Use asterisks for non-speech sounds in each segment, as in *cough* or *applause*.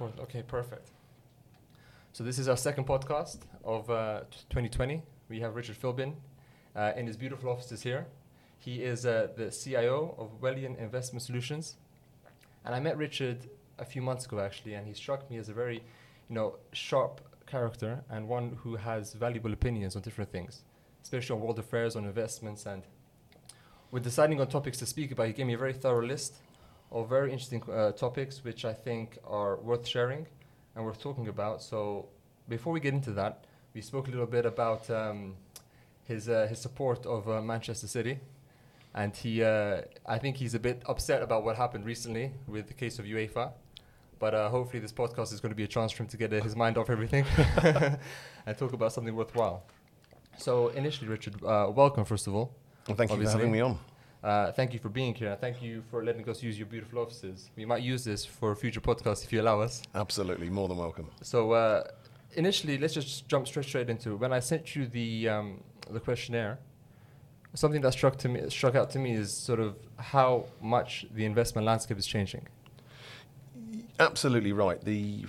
course. Okay, perfect. So this is our second podcast of uh, 2020. We have Richard Philbin uh, in his beautiful offices here. He is uh, the CIO of Wellian Investment Solutions, and I met Richard a few months ago actually, and he struck me as a very, you know, sharp character and one who has valuable opinions on different things, especially on world affairs, on investments, and with deciding on topics to speak about, he gave me a very thorough list of very interesting uh, topics which I think are worth sharing and worth talking about. So before we get into that, we spoke a little bit about um, his uh, his support of uh, Manchester City, and he uh, I think he's a bit upset about what happened recently with the case of UEFA. But uh, hopefully, this podcast is going to be a chance for him to get uh, his mind off everything *laughs* and talk about something worthwhile. So, initially, Richard, uh, welcome first of all. Well, thank you for having me on. Uh, thank you for being here. and Thank you for letting us use your beautiful offices. We might use this for future podcasts if you allow us. Absolutely, more than welcome. So uh, initially, let's just jump straight straight into it. When I sent you the um, the questionnaire, something that struck to me struck out to me is sort of how much the investment landscape is changing. Absolutely right. The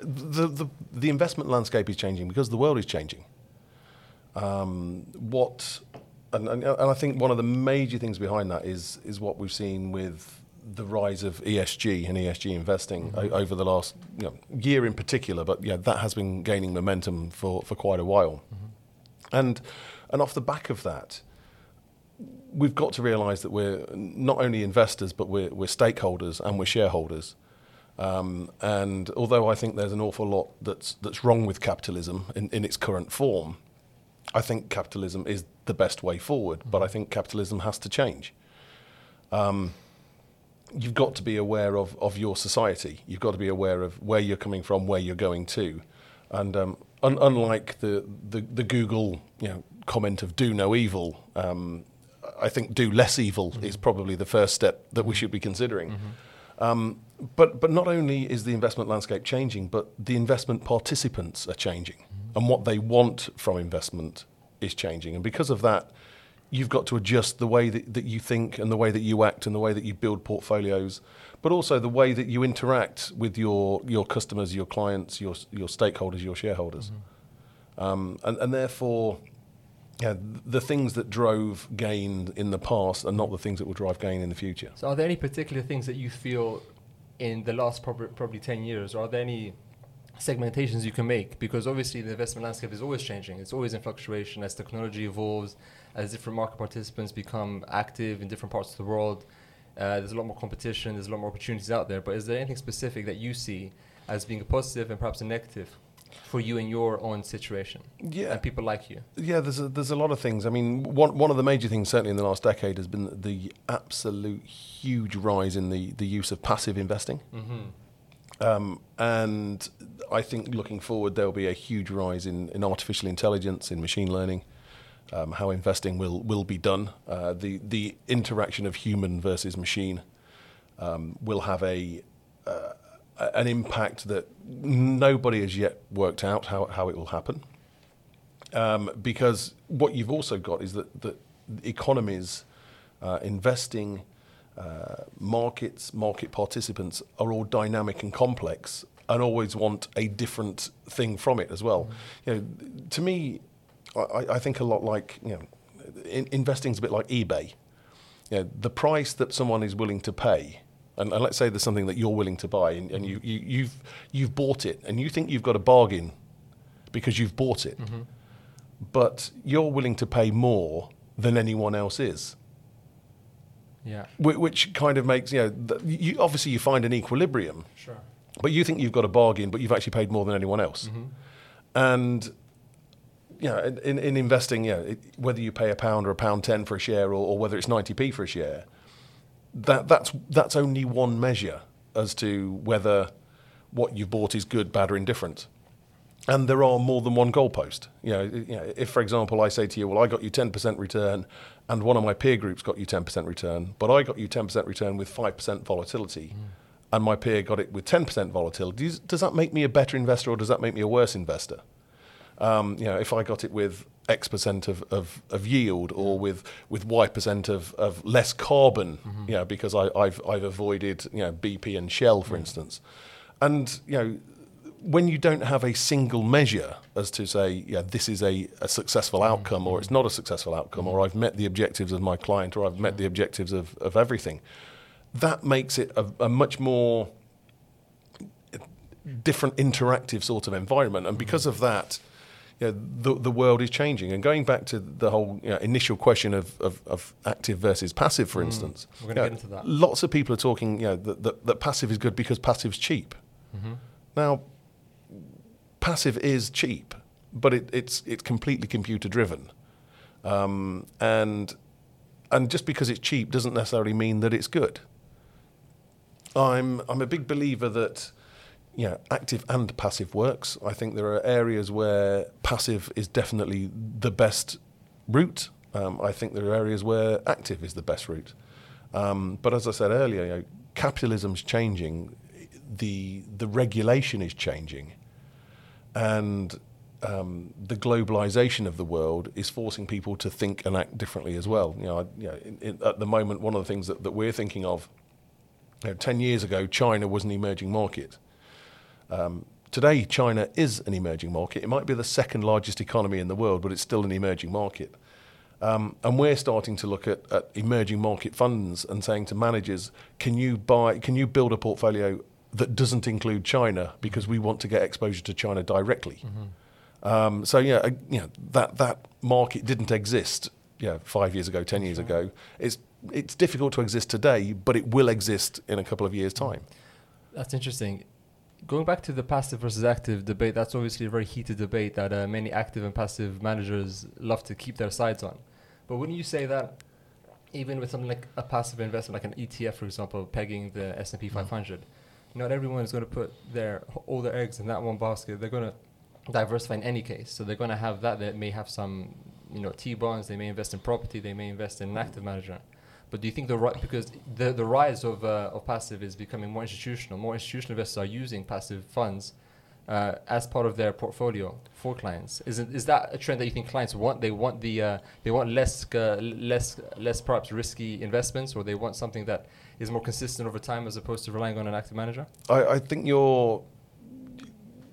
the, the the investment landscape is changing because the world is changing. Um, what and, and, and I think one of the major things behind that is is what we've seen with the rise of ESG and ESG investing o- over the last you know, year in particular, but yeah, that has been gaining momentum for, for quite a while. And and off the back of that, we've got to realise that we're not only investors, but we're, we're stakeholders and we're shareholders. Um, and although I think there's an awful lot that's that's wrong with capitalism in, in its current form, I think capitalism is the best way forward. But I think capitalism has to change. Um, you've got to be aware of, of your society. You've got to be aware of where you're coming from, where you're going to, and um, un- unlike the, the the Google you know comment of "do no evil," um, I think "do less evil" is probably the first step that we should be considering. Um, but but not only is the investment landscape changing, but the investment participants are changing, and what they want from investment is changing. And because of that, you've got to adjust the way that, that you think and the way that you act and the way that you build portfolios, but also the way that you interact with your your customers, your clients, your your stakeholders, your shareholders, um, and and therefore. Yeah, the things that drove gain in the past are not the things that will drive gain in the future. So, are there any particular things that you feel in the last prob- probably ten years, or are there any segmentations you can make? Because obviously, the investment landscape is always changing. It's always in fluctuation as technology evolves, as different market participants become active in different parts of the world. Uh, there's a lot more competition. There's a lot more opportunities out there. But is there anything specific that you see as being a positive and perhaps a negative for you in your own situation Yeah, and people like you? Yeah, there's a, there's a lot of things. I mean, one one of the major things certainly in the last decade has been the absolute huge rise in the, the use of passive investing. Mm-hmm. Um, and I think looking forward, there will be a huge rise in, in artificial intelligence, in machine learning, um, how investing will, will be done. Uh, the, the interaction of human versus machine um, will have a, uh, an impact that nobody has yet worked out how, how it will happen. Um, because what you've also got is that, that economies, uh, investing, uh, markets, market participants are all dynamic and complex and always want a different thing from it as well. Mm. You know, to me, I, I think a lot like you know, in, investing is a bit like eBay. You know, the price that someone is willing to pay, and, and let's say there's something that you're willing to buy, and, and you, you, you've you've bought it, and you think you've got a bargain because you've bought it, mm-hmm. but you're willing to pay more than anyone else is Yeah, which kind of makes you know you obviously you find an equilibrium sure. But you think you've got a bargain but you've actually paid more than anyone else. Mm-hmm. And you know in, in, in investing you know, it, whether you pay a pound or a pound 10 for a share or, or whether it's 90p for a share that that's that's only one measure as to whether what you've bought is good bad or indifferent. And there are more than one goalpost. You know, you know, if for example I say to you, "Well, I got you 10% return, and one of my peer groups got you 10% return, but I got you 10% return with 5% volatility, mm. And my peer got it with 10% volatility," does, that make me a better investor or does that make me a worse investor? Um, you know, if I got it with X percent of, of, of yield or with, with Y percent of, of less carbon, Mm-hmm. you know, because I, I've, I've avoided, you know, BP and Shell, for instance. And, you know, when you don't have a single measure as to say, yeah, this is a, a successful outcome or it's not a successful outcome or I've met the objectives of my client or I've met the objectives of, of everything, that makes it a, a much more different interactive sort of environment. And because of that, you know, the, the world is changing. And going back to the whole you know, initial question of, of, of active versus passive, for instance, We're gonna get know, into that. Lots of people are talking, you know, that, that, that passive is good because passive's cheap. Mm-hmm. Now, passive is cheap, but it, it's it's completely computer driven, um, and and just because it's cheap doesn't necessarily mean that it's good. I'm I'm a big believer that know, active and passive works. I think there are areas where passive is definitely the best route. Um, I think there are areas where active is the best route. Um, but as I said earlier, you know, capitalism's changing, the the regulation is changing, and um, the globalization of the world is forcing people to think and act differently as well. You know, I, you know in, in, at the moment, one of the things that, that we're thinking of, you know, ten years ago, China was an emerging market. Um, today, China is an emerging market. It might be the second largest economy in the world, but it's still an emerging market. Um, and we're starting to look at, at emerging market funds and saying to managers, can you buy, can you build a portfolio that doesn't include China because we want to get exposure to China directly? Um, so yeah, uh, you know, that that market didn't exist, know, five years ago, ten years ago. It's it's difficult to exist today, but it will exist in a couple of years' time. That's interesting. Going back to the passive versus active debate, that's obviously a very heated debate that uh, many active and passive managers love to keep their sides on. But wouldn't you say that even with something like a passive investment, like an ETF, for example, pegging the S&P 500, not everyone is going to put their all their eggs in that one basket. They're going to diversify in any case. So they're going to have that. They may have some, you know, T bonds. They may invest in property. They may invest in an active manager. But do you think the ri- because the the rise of uh, of passive is becoming more institutional? More institutional investors are using passive funds uh, as part of their portfolio for clients. Is it, is that a trend that you think clients want? They want the uh, they want less uh, less less perhaps risky investments, or they want something that is more consistent over time as opposed to relying on an active manager. I, I think you're.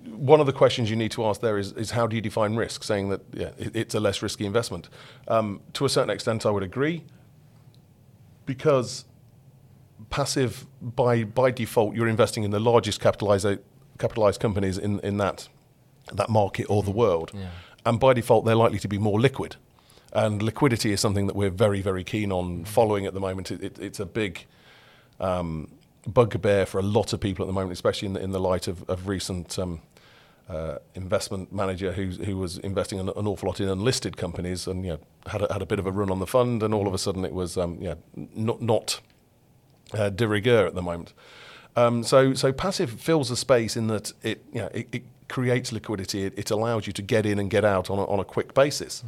One of the questions you need to ask there is, is how do you define risk? Saying that yeah, it, it's a less risky investment. Um, to a certain extent, I would agree, because passive by by default, you're investing in the largest capitalized capitalized companies in, in that that market or the world, Yeah. and by default, they're likely to be more liquid. And liquidity is something that we're very very keen on following at the moment. It, it, it's a big um, bugbear for a lot of people at the moment, especially in the, in the light of, of recent um, uh, investment manager who who was investing an, an awful lot in unlisted companies and you know, had a, had a bit of a run on the fund, and all of a sudden it was um, yeah, not not uh, de rigueur at the moment. Um, so so passive fills a space in that it you know, it, it creates liquidity. It, it allows you to get in and get out on a, on a quick basis.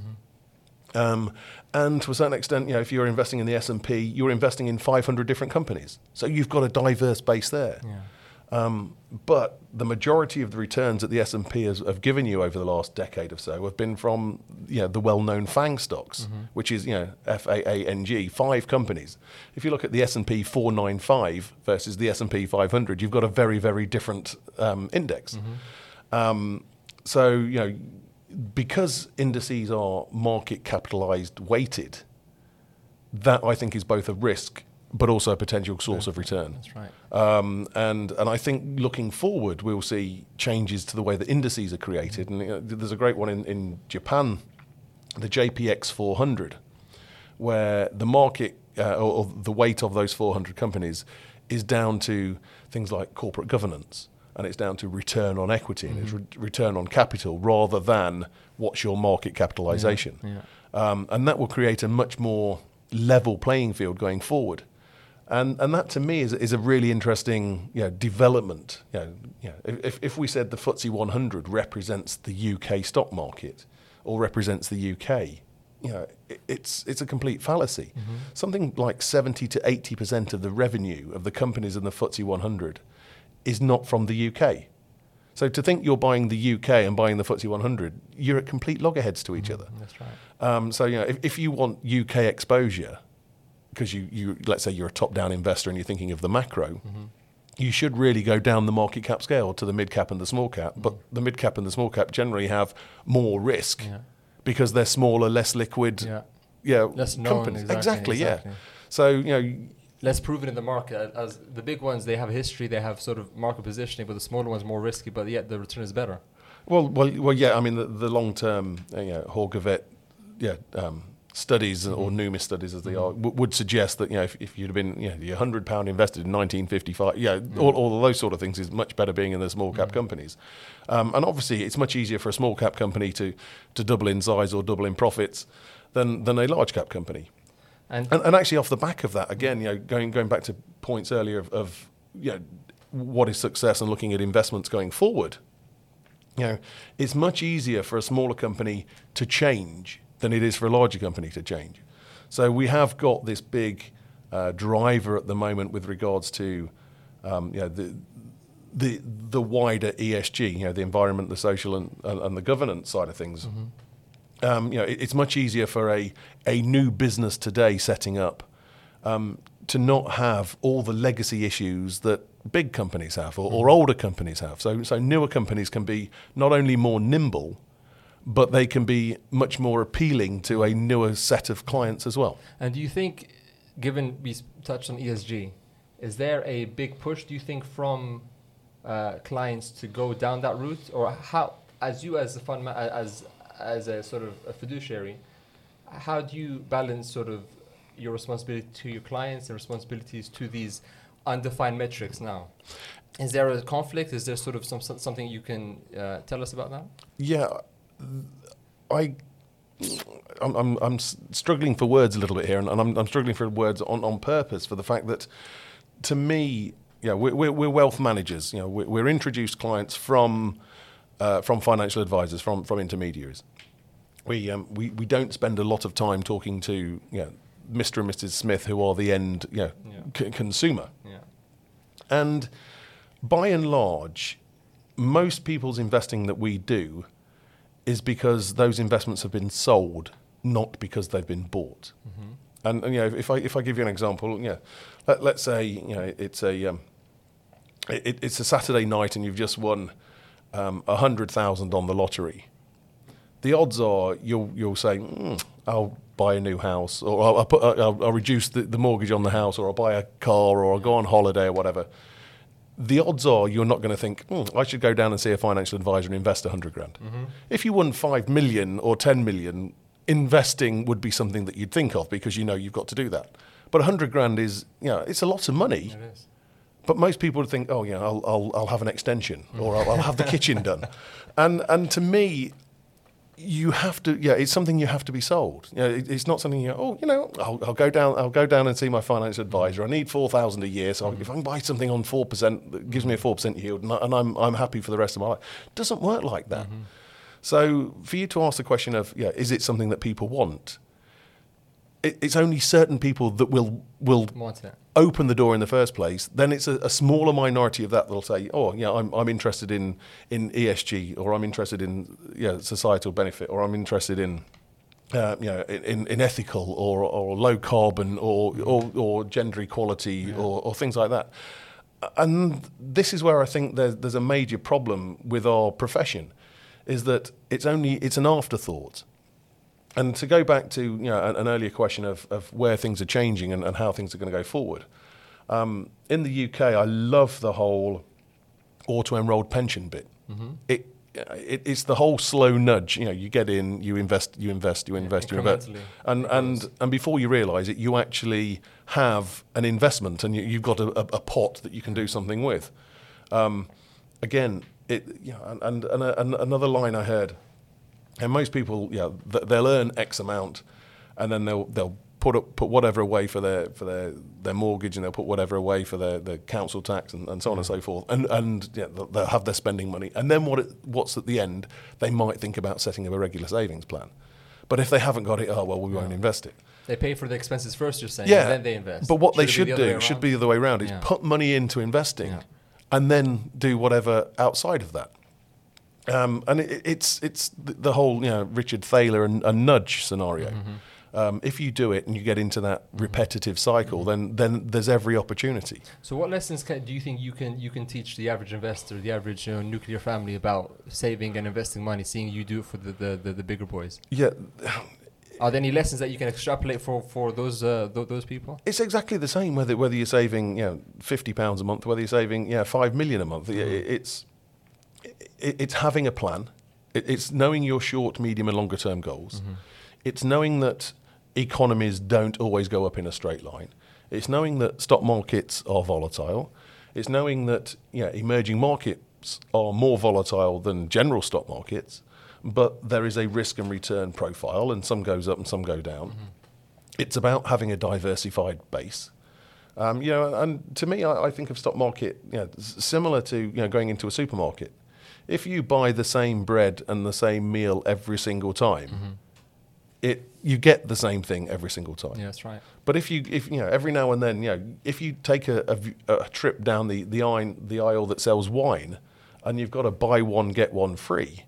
Um, and to a certain extent, you know, if you're investing in the S and P, you're investing in 500 different companies. So you've got a diverse base there. Yeah. Um, but the majority of the returns that the S and P has have given you over the last decade or so have been from you know the well-known FANG stocks, which is you know F A A N G, five companies. If you look at the S and P 495 versus the S and P 500, you've got a very very different um, index. Um, so you know because indices are market capitalized weighted, that I think is both a risk but also a potential source of return. That's right. Um, and and I think looking forward, we'll see changes to the way that indices are created. And you know, there's a great one in, in Japan, the JPX 400, where the market uh, or, or the weight of those 400 companies is down to things like corporate governance. And it's down to return on equity and it's re- return on capital rather than what's your market capitalization. Yeah. Um, and that will create a much more level playing field going forward. And, and that to me is, is a really interesting you know, development. You know, you know, if, if we said the FTSE 100 represents the UK stock market or represents the UK, you know, it, it's, it's a complete fallacy. Something like 70 to 80% of the revenue of the companies in the FTSE 100 is not from the UK. So to think you're buying the UK and buying the FTSE 100, you're at complete loggerheads to each other. That's right. Um, so you know, if, if you want UK exposure, because you, you let's say you're a top-down investor and you're thinking of the macro, Mm-hmm. you should really go down the market cap scale to the mid cap and the small cap. But Mm-hmm. the mid cap and the small cap generally have more risk Yeah. because they're smaller, less liquid. Yeah. Yeah, Less known, companies. exactly, yeah. exactly. So you know, Less proven in the market. As the big ones, they have history, they have sort of market positioning, but the smaller ones more risky, but yet the return is better. Well, well, well, yeah. I mean, the, the long-term, uh, you know, Hoare Govett, yeah, um, studies or mm-hmm. Numis studies, as they mm-hmm. are, w- would suggest that you know, if, if you'd have been, you know, your hundred pound invested in 1955, yeah, all, all of those sort of things is much better being in the small cap mm-hmm. companies. Um, and obviously, it's much easier for a small cap company to to double in size or double in profits than than a large cap company. And, And, and actually, off the back of that, again, you know, going going back to points earlier of, of you know, what is success and looking at investments going forward, you know, it's much easier for a smaller company to change than it is for a larger company to change. So we have got this big uh, driver at the moment with regards to, um, you know, the the the wider ESG, you know, the environment, the social, and, and, and the governance side of things um, you know, it, it's much easier for a, a new business today setting up um, to not have all the legacy issues that big companies have or, or older companies have. So, so newer companies can be not only more nimble, but they can be much more appealing to a newer set of clients as well. and do you think, given we touched on ESG, is there a big push, do you think, from uh, clients to go down that route? Or how, as you as a fund, ma- as, as a sort of a fiduciary, how do you balance sort of your responsibility to your clients and responsibilities to these undefined metrics now? Is there a conflict? Is there sort of some, some- something you can uh, tell us about that? Yeah, I. I'm, I'm, I'm struggling for words a little bit here, and, and I'm, I'm struggling for words on, on purpose for the fact that, to me, yeah, we're, we're, we're wealth managers. You know, we're, we're introduced clients from uh, from financial advisors, from from intermediaries. We, um, we we don't spend a lot of time talking to you know, Mr. and Mrs. Smith, who are the end you know, Yeah. c- consumer. Yeah. And by and large, most people's investing that we do is because those investments have been sold, not because they've been bought. And, and you know, if I if I give you an example, know, let, let's say you know it's a um, it, it's a Saturday night and you've just won um, a hundred thousand on the lottery. The odds are you'll you'll say mm, I'll buy a new house or I'll, I'll, put, I'll, I'll reduce the, the mortgage on the house or I'll buy a car or I'll go on holiday or whatever. The odds are you're not going to think mm, I should go down and see a financial advisor and invest a hundred grand. If you won five million or ten million, investing would be something that you'd think of because you know you've got to do that. But a hundred grand is you know it's a lot of money. But most people would think, oh, yeah, I'll, I'll, I'll have an extension or I'll, I'll have the kitchen done. *laughs* And, and to me, you have to, yeah, it's something you have to be sold. You know, it, it's not something you, oh, you know, I'll, I'll go down, I'll go down and see my financial advisor. I need four thousand a year, so if I can buy something on four percent that gives me a four percent yield, and, I, and I'm, I'm happy for the rest of my life, it doesn't work like that. Mm-hmm. So for you to ask the question of, yeah, is it something that people want? It, it's only certain people that will will open the door in the first place, then it's a, a smaller minority of that that'll say, "Oh, yeah, I'm, I'm interested in in ESG, or I'm interested in yeah societal benefit, or I'm interested in." Uh, you know, in, in ethical or, or low carbon or, or, or gender equality or, or things like that. And this is where I think there's, there's a major problem with our profession, is that it's only it's an afterthought. And to go back to you know an, an earlier question of, of where things are changing and, and how things are going to go forward, um, in the UK, I love the whole auto-enrolled pension bit. It, it it's the whole slow nudge. You know, you get in, you invest, you invest, you invest, you invest, and and and before you realise it, you actually have an investment, and you, you've got a, a, pot that you can do something with. Um, again, it you know, and and, and, a, and another line I heard, and most people, yeah, th- they'll earn X amount, and then they'll they'll put up, put whatever away for their for their, their mortgage, and they'll put whatever away for their, their council tax, and, and so on and so forth, and and yeah, they'll, they'll have their spending money, and then what it, what's at the end, they might think about setting up a regular savings plan, but if they haven't got it, oh well, we won't invest it. They pay for the expenses first, you're saying, Yeah, and then they invest. But what they should the do should be the other way around: is Yeah. put money into investing, Yeah. and then do whatever outside of that. Um, and it, it's it's the, whole you know Richard Thaler and, and nudge scenario. Um, if you do it and you get into that repetitive cycle, then then there's every opportunity. So, what lessons can, do you think you can you can teach the average investor, the average you know, nuclear family about saving and investing money? Seeing you do it for the the, the, the bigger boys, Yeah, are there any lessons that you can extrapolate for for those uh, th- those people? it's exactly the same whether whether you're saving you know fifty pounds a month, whether you're saving yeah five million a month. It- It's it, it's having a plan. It, it's knowing your short, medium, and longer term goals. It's knowing that economies don't always go up in a straight line. It's knowing that stock markets are volatile. It's knowing that you know, emerging markets are more volatile than general stock markets, but there is a risk and return profile, and some goes up and some go down. It's about having a diversified base. Um, you know, and to me, I, I think of stock market you know, similar to you know going into a supermarket. If you buy the same bread and the same meal every single time, mm-hmm. it you get the same thing every single time. Yeah, that's right. But if you, if you know, every now and then, you know, if you take a a trip down the the aisle, the aisle that sells wine, and you've got to buy one get one free,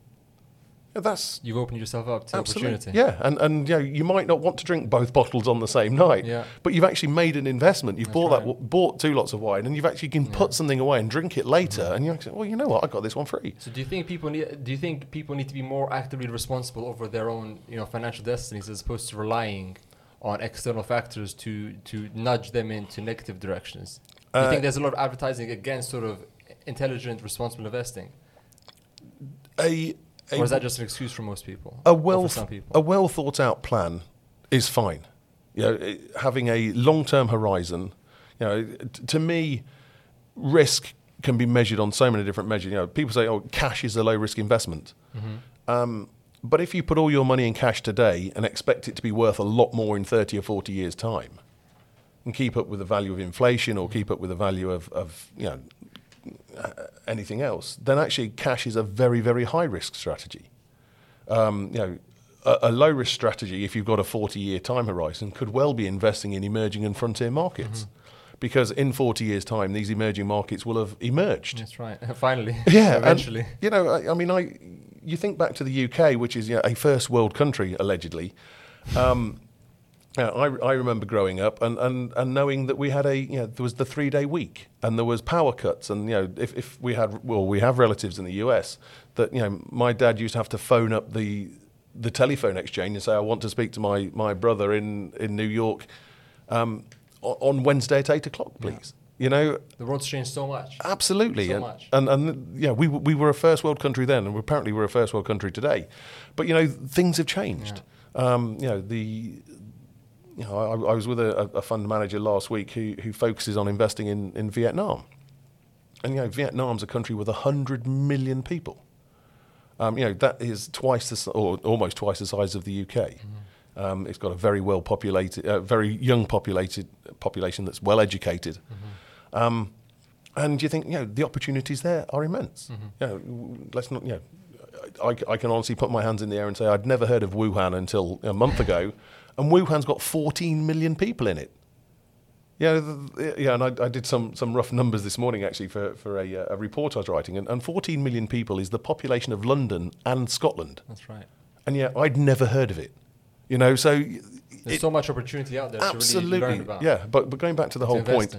yeah, that's You've opened yourself up to absolutely opportunity. yeah. And and you know, you might not want to drink both bottles on the same night, Yeah. but you've actually made an investment. You've That's bought right. that w- bought two lots of wine, and you've actually can put something away and drink it later, and you're like, well, you know what, I got this one free. So do you think people need do you think people need to be more actively responsible over their own you know financial destinies as opposed to relying on external factors to to nudge them into negative directions? Do you Uh, think there's a lot of advertising against sort of intelligent, responsible investing, A, a or is that just an excuse for most people? a well people. a well thought out plan is fine. You know, it- having a long term horizon. You know, t- to me, risk can be measured on so many different measures. You know, people say, "Oh, cash is a low risk investment." Mm-hmm. Um, but if you put all your money in cash today and expect it to be worth a lot more in thirty or forty years' time, and keep up with the value of inflation or keep up with the value of, of you know anything else, then actually cash is a very very high risk strategy um, you know, a, a low risk strategy, if you've got a 40 year time horizon, could well be investing in emerging and frontier markets. Because in 40 years' time, these emerging markets will have emerged. That's right. *laughs* Finally. *laughs* Yeah, and, Eventually. you know, I, I mean, I, you think back to the UK, which is you know, a first world country, allegedly. Um, you I, I remember growing up and, and, and knowing that we had a, you know, there was the three day week and there was power cuts. And, you know, if, if we had, well, we have relatives in the US that, you know, my dad used to have to phone up the, the telephone exchange and say, I want to speak to my, my brother in, in New York um, on Wednesday at eight o'clock, please. You know, The world's changed so much. Absolutely, So and, much. and and yeah, we we were a first world country then, and apparently we're a first world country today. But you know, things have changed. Um, you know, the you know, I, I was with a, a fund manager last week who who focuses on investing in in Vietnam, and you know, Vietnam's a country with hundred million people. Um, you know, that is twice the or almost twice the size of the UK. Mm-hmm. Um, it's got a very well populated, uh, very young populated population that's well educated. Mm-hmm. Um, and you think, you know, the opportunities there are immense. Mm-hmm. You know, let's not, you know, I, I can honestly put my hands in the air and say I'd never heard of Wuhan until a month ago, *laughs* and Wuhan's got 14 million people in it. Yeah, yeah, and I, I did some, some rough numbers this morning actually for, for a, uh, a report I was writing, and, and 14 million people is the population of London and Scotland, That's right. and yet I'd never heard of it. You know, so There's it- so much opportunity out there to really absolutely, learn about. yeah. But but going back to the whole point,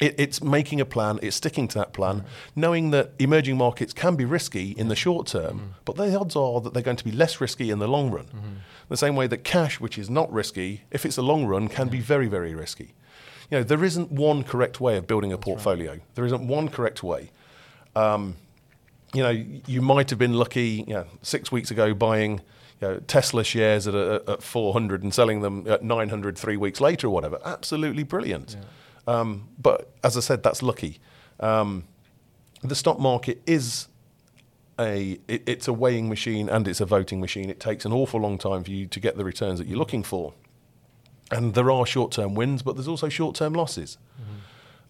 it, it's making a plan, it's sticking to that plan, knowing that emerging markets can be risky in the short term, but the odds are that they're going to be less risky in the long run. The same way that cash, which is not risky, if it's a long run, can be very, very risky. You know, there isn't one correct way of building a portfolio. There isn't one correct way. Um, you know, you might have been lucky, you know, six weeks ago buying you know, Tesla shares at, a, at 400 and selling them at 900 three weeks later or whatever. Absolutely brilliant. Um, but as I said, that's lucky. Um, the stock market is a it, it's a weighing machine and it's a voting machine. It takes an awful long time for you to get the returns that you're looking for. And there are short-term wins, but there's also short-term losses.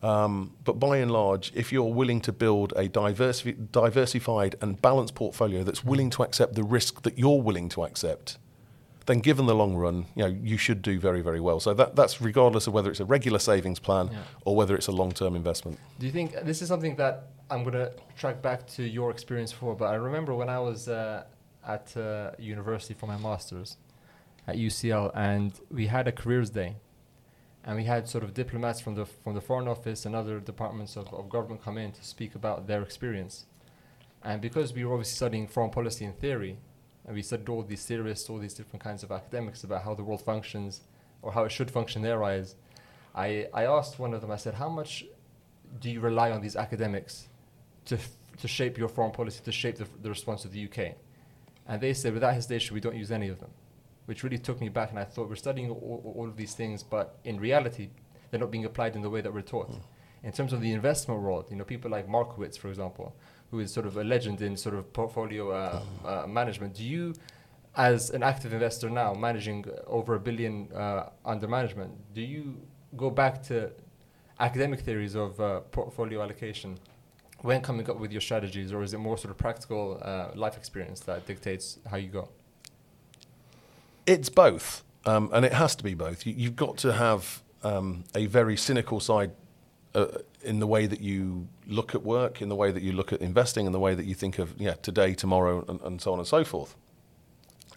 Um, but by and large, if you're willing to build a diversi- diversified and balanced portfolio that's willing to accept the risk that you're willing to accept, then given the long run, you know you should do very very well. So that that's regardless of whether it's a regular savings plan Yeah. or whether it's a long term investment. Do you think this is something that I'm gonna track back to your experience for, but I remember when I was uh, at uh, university for my masters at UCL, and we had a careers day, and we had sort of diplomats from the from the foreign office and other departments of, of government come in to speak about their experience, and because we were obviously studying foreign policy in theory, and we studied all these theorists, all these different kinds of academics about how the world functions or how it should function in their eyes. I, I asked one of them, I said, how much do you rely on these academics to, f- to shape your foreign policy, to shape the, the response of the UK? And they said, without hesitation, we don't use any of them, which really took me back. And I thought, we're studying all, all of these things, but in reality, they're not being applied in the way that we're taught. Mm. In terms of the investment world, you know, people like Markowitz, for example, who is sort of a legend in sort of portfolio uh, uh, management. Do you, as an active investor now, managing over a billion uh, under management, do you go back to academic theories of uh, portfolio allocation when coming up with your strategies, or is it more sort of practical uh, life experience that dictates how you go? It's both, um, and it has to be both. You, you've got to have um, a very cynical side uh, in the way that you look at work, in the way that you look at investing, in the way that you think of yeah today, tomorrow, and, and so on and so forth.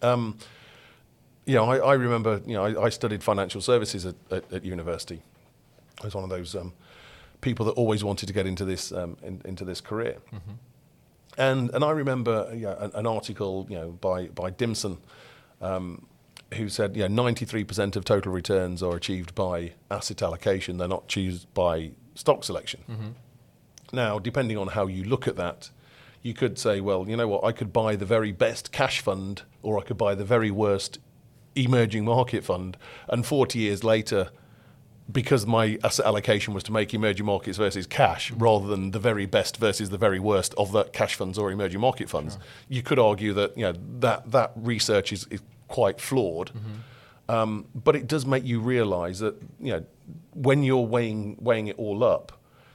Um, you know, I, I remember, you know, I, I studied financial services at, at, at university. I was one of those um, people that always wanted to get into this um, in, into this career. And and I remember yeah, an, an article, you know, by by Dimson, um, who said, yeah, 93% of total returns are achieved by asset allocation. They're not achieved by stock selection. Now, depending on how you look at that, you could say, well, you know what, I could buy the very best cash fund, or I could buy the very worst emerging market fund, and 40 years later, because my asset allocation was to make emerging markets versus cash mm. rather than the very best versus the very worst of the cash funds or emerging market funds, you could argue that you know that that research is, is quite flawed. Mm-hmm. Um, but it does make you realise that you know when you're weighing weighing it all up,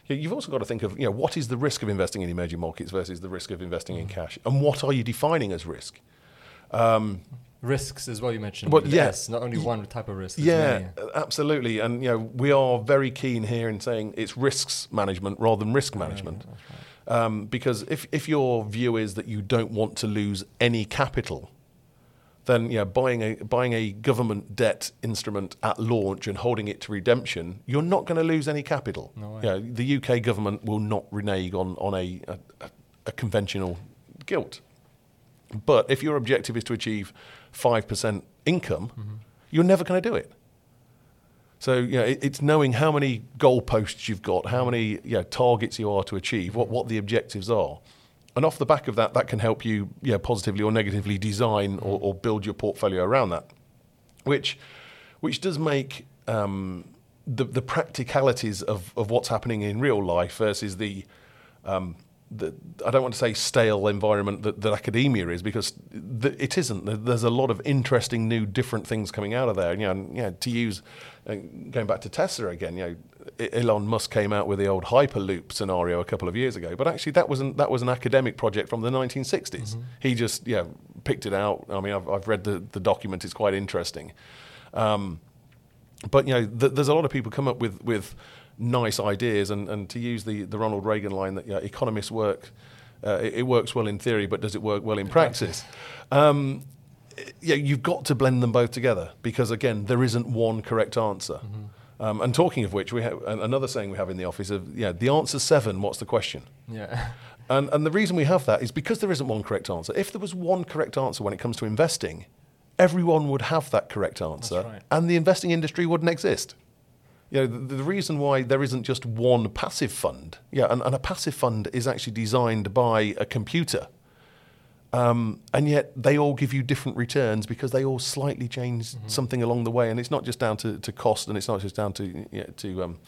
you- you've also got to think of you know what is the risk of investing in emerging markets versus the risk of investing in cash, and what are you defining as risk? Risks as well, you mentioned. Well, with yeah. Not only one type of risk. Yeah, many. absolutely. And you know, we are very keen here in saying it's risks management rather than risk management. Um, because if, if your view is that you don't want to lose any capital, then you know, buying a buying a government debt instrument at launch and holding it to redemption, you're not going to lose any capital. No way. You know, the UK government will not renege on on a, a, a- conventional gilt. But if your objective is to achieve five percent income, mm-hmm. you're never going to do it. So you know, it, it's knowing how many goalposts you've got, how many you know, targets you are to achieve, what what the objectives are, and off the back of that, that can help you, know, positively or negatively design or, or build your portfolio around that, which which does make um, the the practicalities of, of what's happening in real life versus the um, the, I don't want to say stale environment that, that academia is because th- it isn't. There's a lot of interesting, new, different things coming out of there. You know, and, you know to use uh, going back to Tesla again. You know, Elon Musk came out with the old Hyperloop scenario a couple of years ago, but actually that wasn't that was an academic project from the 1960s. He just yeah picked it out. I mean, I've, I've read the the document; it's quite interesting. Um, but you know, th- there's a lot of people come up with with nice ideas, and, and to use the, the Ronald Reagan line that you know, economists work, uh, it, it works well in theory, but does it work well in practice? Um, yeah, you've got to blend them both together because again, there isn't one correct answer. Um, and talking of which, we have another saying we have in the office of yeah, the answer's seven. What's the question? Yeah. *laughs* And, and the reason we have that is because there isn't one correct answer. If there was one correct answer when it comes to investing, everyone would have that correct answer, right. and the investing industry wouldn't exist. You know, the, the reason why there isn't just one passive fund, yeah, and, and a passive fund is actually designed by a computer, um, and yet they all give you different returns because they all slightly change something along the way, and it's not just down to, to cost, and it's not just down to you know, to um,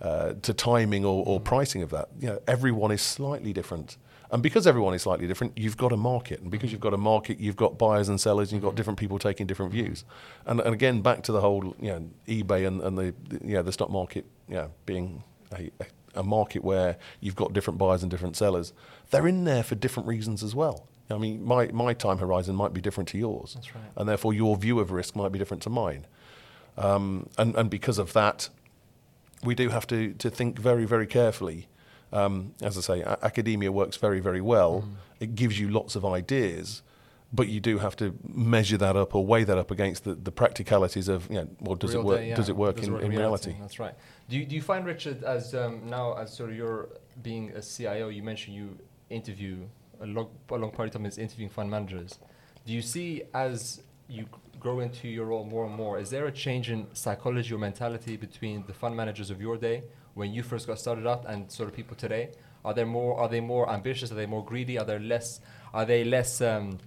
uh, to timing or, or pricing of that. You know, everyone is slightly different. And because everyone is slightly different, you've got a market. And because you've got a market, you've got buyers and sellers, and you've got different people taking different views. And, and again, back to the whole, you know, eBay and, and the, the, you know, the stock market, you know, being a, a market where you've got different buyers and different sellers. They're in there for different reasons as well. I mean, my, my time horizon might be different to yours. That's right. And therefore, your view of risk might be different to mine. Um, and, and because of that, we do have to, to think very, very carefully Um, as I say, a- academia works very, very well. It gives you lots of ideas, but you do have to measure that up or weigh that up against the, the practicalities of, you know, well, does Real it work? day, yeah. Does it work Does in, it in reality? That's right. Do you, do you find Richard as um, now as sort of you're being a CIO? You mentioned you interview a long a long part of time is interviewing fund managers. Do you see as you grow into your role more and more? Is there a change in psychology or mentality between the fund managers of your day when you first got started out and sort of people today? Are there more? Are they more ambitious? Are they more greedy? Are they less? Are they less? Um,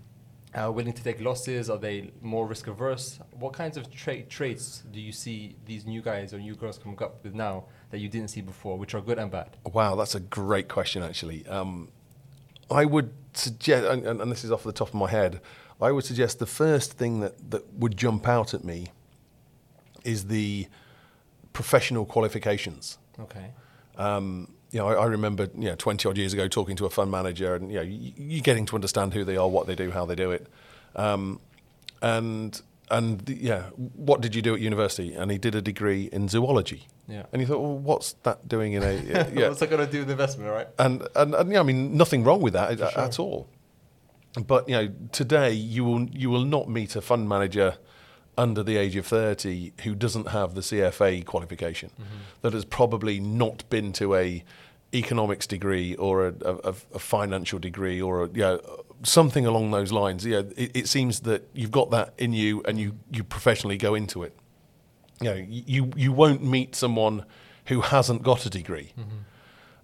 uh, willing to take losses? Are they more risk averse? What kinds of tra- traits do you see these new guys or new girls coming up with now that you didn't see before, which are good and bad? Wow, that's a great question, actually. Um, I would suggest, and, and this is off the top of my head, I would suggest the first thing that, that would jump out at me is the professional qualifications. Okay. Um, you know, I, I remember, you know, 20 odd years ago talking to a fund manager and, you know, you, you're getting to understand who they are, what they do, how they do it. Um, and, and yeah, what did you do at university? And he did a degree in zoology. Yeah. And you thought, well, what's that doing in a, *laughs* yeah. What's that going to do with investment, right? and, and, and yeah, I mean, nothing wrong with that at sure. all. But, you know, today you will, you will not meet a fund manager under the age of 30 who doesn't have the CFA qualification, mm-hmm. that has probably not been to a economics degree or a, a, a financial degree or a, you know, something along those lines. Yeah, it, it seems that you've got that in you and you, you professionally go into it. You know, you, you won't meet someone who hasn't got a degree.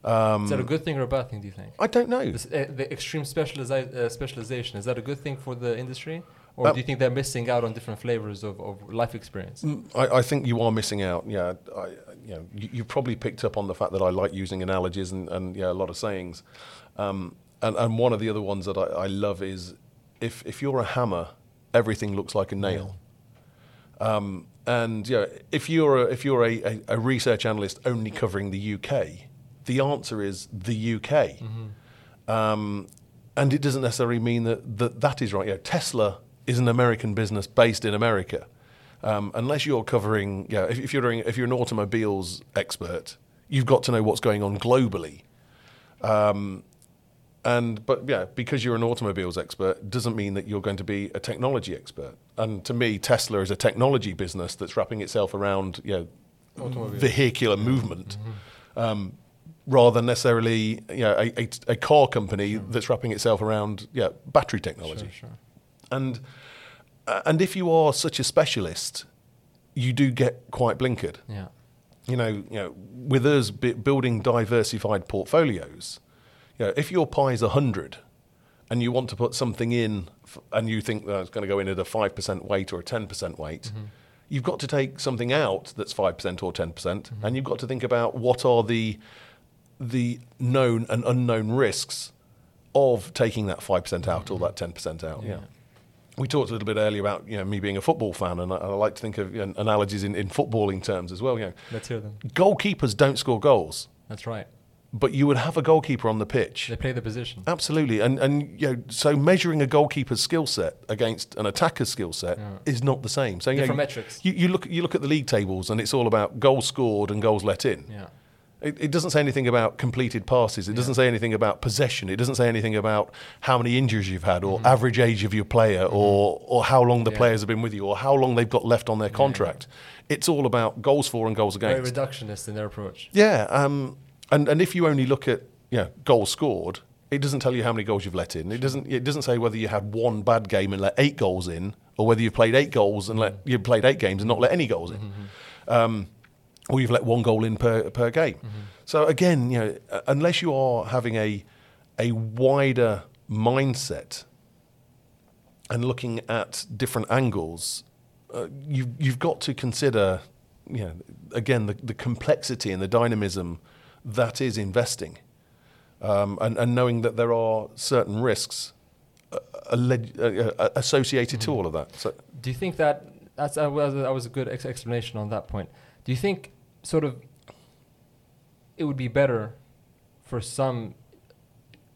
Um, is that a good thing or a bad thing, do you think? I don't know. This, uh, the extreme uh, specialization, is that a good thing for the industry? Or Uh, do you think they're missing out on different flavors of, of life experience? Mm, I, I think you are missing out. Yeah, I, you know, you, you probably picked up on the fact that I like using analogies and, and yeah, a lot of sayings. Um, and, and one of the other ones that I, I love is if if you're a hammer, everything looks like a nail. Um, and yeah, if you're a, if you're a, a, a research analyst only covering the UK, the answer is the UK. Um, and it doesn't necessarily mean that, that that is right. You know, Tesla is an American business based in America. Um, unless you're covering, yeah, if, if you're doing, if you're an automobiles expert, you've got to know what's going on globally. Um, and but yeah, because you're an automobiles expert doesn't mean that you're going to be a technology expert. And to me, Tesla is a technology business that's wrapping itself around you know vehicular movement, um, rather than necessarily you know a, a, a car company that's wrapping itself around yeah battery technology. Sure, sure. And uh, and if you are such a specialist, you do get quite blinkered Yeah. you know, you know, with us bi- building diversified portfolios, you know, if your pie is 100 and you want to put something in f- and you think that it's going to go in at a 5% weight or a 10% weight, mm-hmm. you've got to take something out that's 5% or 10% mm-hmm. and you've got to think about what are the the known and unknown risks of taking that 5% out or mm-hmm. that 10% out. yeah we talked a little bit earlier about you know me being a football fan, and I, I like to think of you know, analogies in, in footballing terms as well. You know, Let's hear them. goalkeepers don't score goals, That's right. But you would have a goalkeeper on the pitch. They play the position. Absolutely, and and you know, so measuring a goalkeeper's skill set against an attacker's skill set Yeah. is not the same. So you, know, metrics. You, you look you look at the league tables, and it's all about goals scored and goals let in. Yeah. It, it doesn't say anything about completed passes. It doesn't say anything about possession. It doesn't say anything about how many injuries you've had, or average age of your player, or or how long the Mm-hmm. Yeah. players have been with you, or how long they've got left on their contract. It's all about goals for and goals against. Very reductionist in their approach. Yeah, um, and and if you only look at you know, goals scored, it doesn't tell you how many goals you've let in. It doesn't it doesn't say whether you had one bad game and let eight goals in, or whether you've played eight goals and let you've played eight games and not let any goals in. Um, or you've let one goal in per per game. So again, you know, unless you are having a a wider mindset and looking at different angles, uh, you've you've got to consider, you know, again the, the complexity and the dynamism that is investing, um, and and knowing that there are certain risks uh, uh, uh, associated to all of that. So Do you think that that's that was, that was a good ex- explanation on that point? Do you think sort of it would be better for some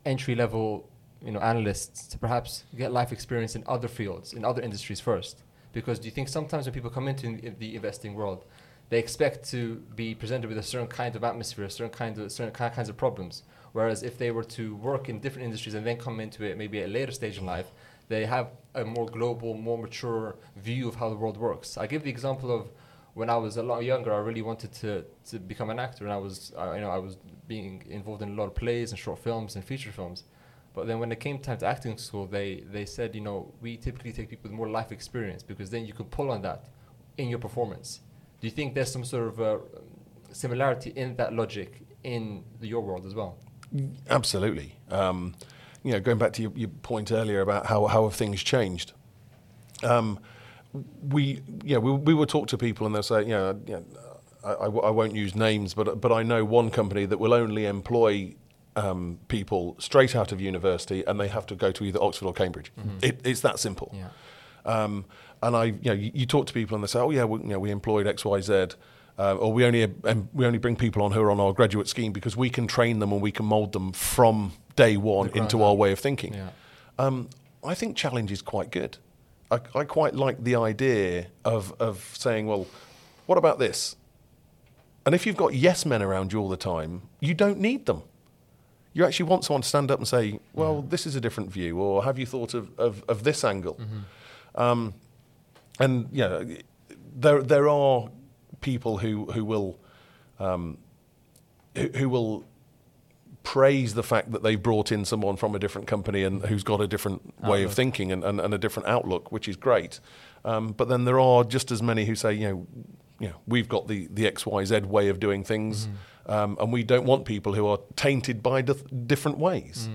entry level you know analysts to perhaps get life experience in other fields in other industries first? Because do you think sometimes when people come into in- the investing world, they expect to be presented with a certain kind of atmosphere, a certain kind of certain ki- kinds of problems. Whereas if they were to work in different industries and then come into it maybe at a later stage in life, they have a more global, more mature view of how the world works. I give the example of when I was a lot younger, I really wanted to, to become an actor, and I was you know I was being involved in a lot of plays and short films and feature films. But then when it came time to acting school, they they said you know we typically take people with more life experience because then you can pull on that in your performance. Do you think there's some sort of uh, similarity in that logic in your world as well? Absolutely. Um, you know, going back to your, your point earlier about how, how have things changed. Um, we, yeah, we, we will talk to people and they'll say, you know, you know I, I, I won't use names, but but I know one company that will only employ um, people straight out of university, and they have to go to either Oxford or Cambridge. It, it's that simple. Yeah. Um, and I, you know, you, you talk to people and they say, oh yeah, we, you know, we employed X, Y, Z, uh, or we only um, we only bring people on who are on our graduate scheme because we can train them and we can mould them from day one into our way of thinking. Yeah. Um, I think challenge is quite good. I, I quite like the idea of of saying, well, what about this? And if you've got yes men around you all the time, you don't need them. You actually want someone to stand up and say, well, this is a different view, or have you thought of, of, of this angle? Um, and yeah, there there are people who who will um, who, who will praise the fact that they've brought in someone from a different company and who's got a different way of thinking and, and, and a different outlook, which is great. Um, but then there are just as many who say, you know, you know, we've got the the X Y Z way of doing things, um, and we don't want people who are tainted by dif- different ways.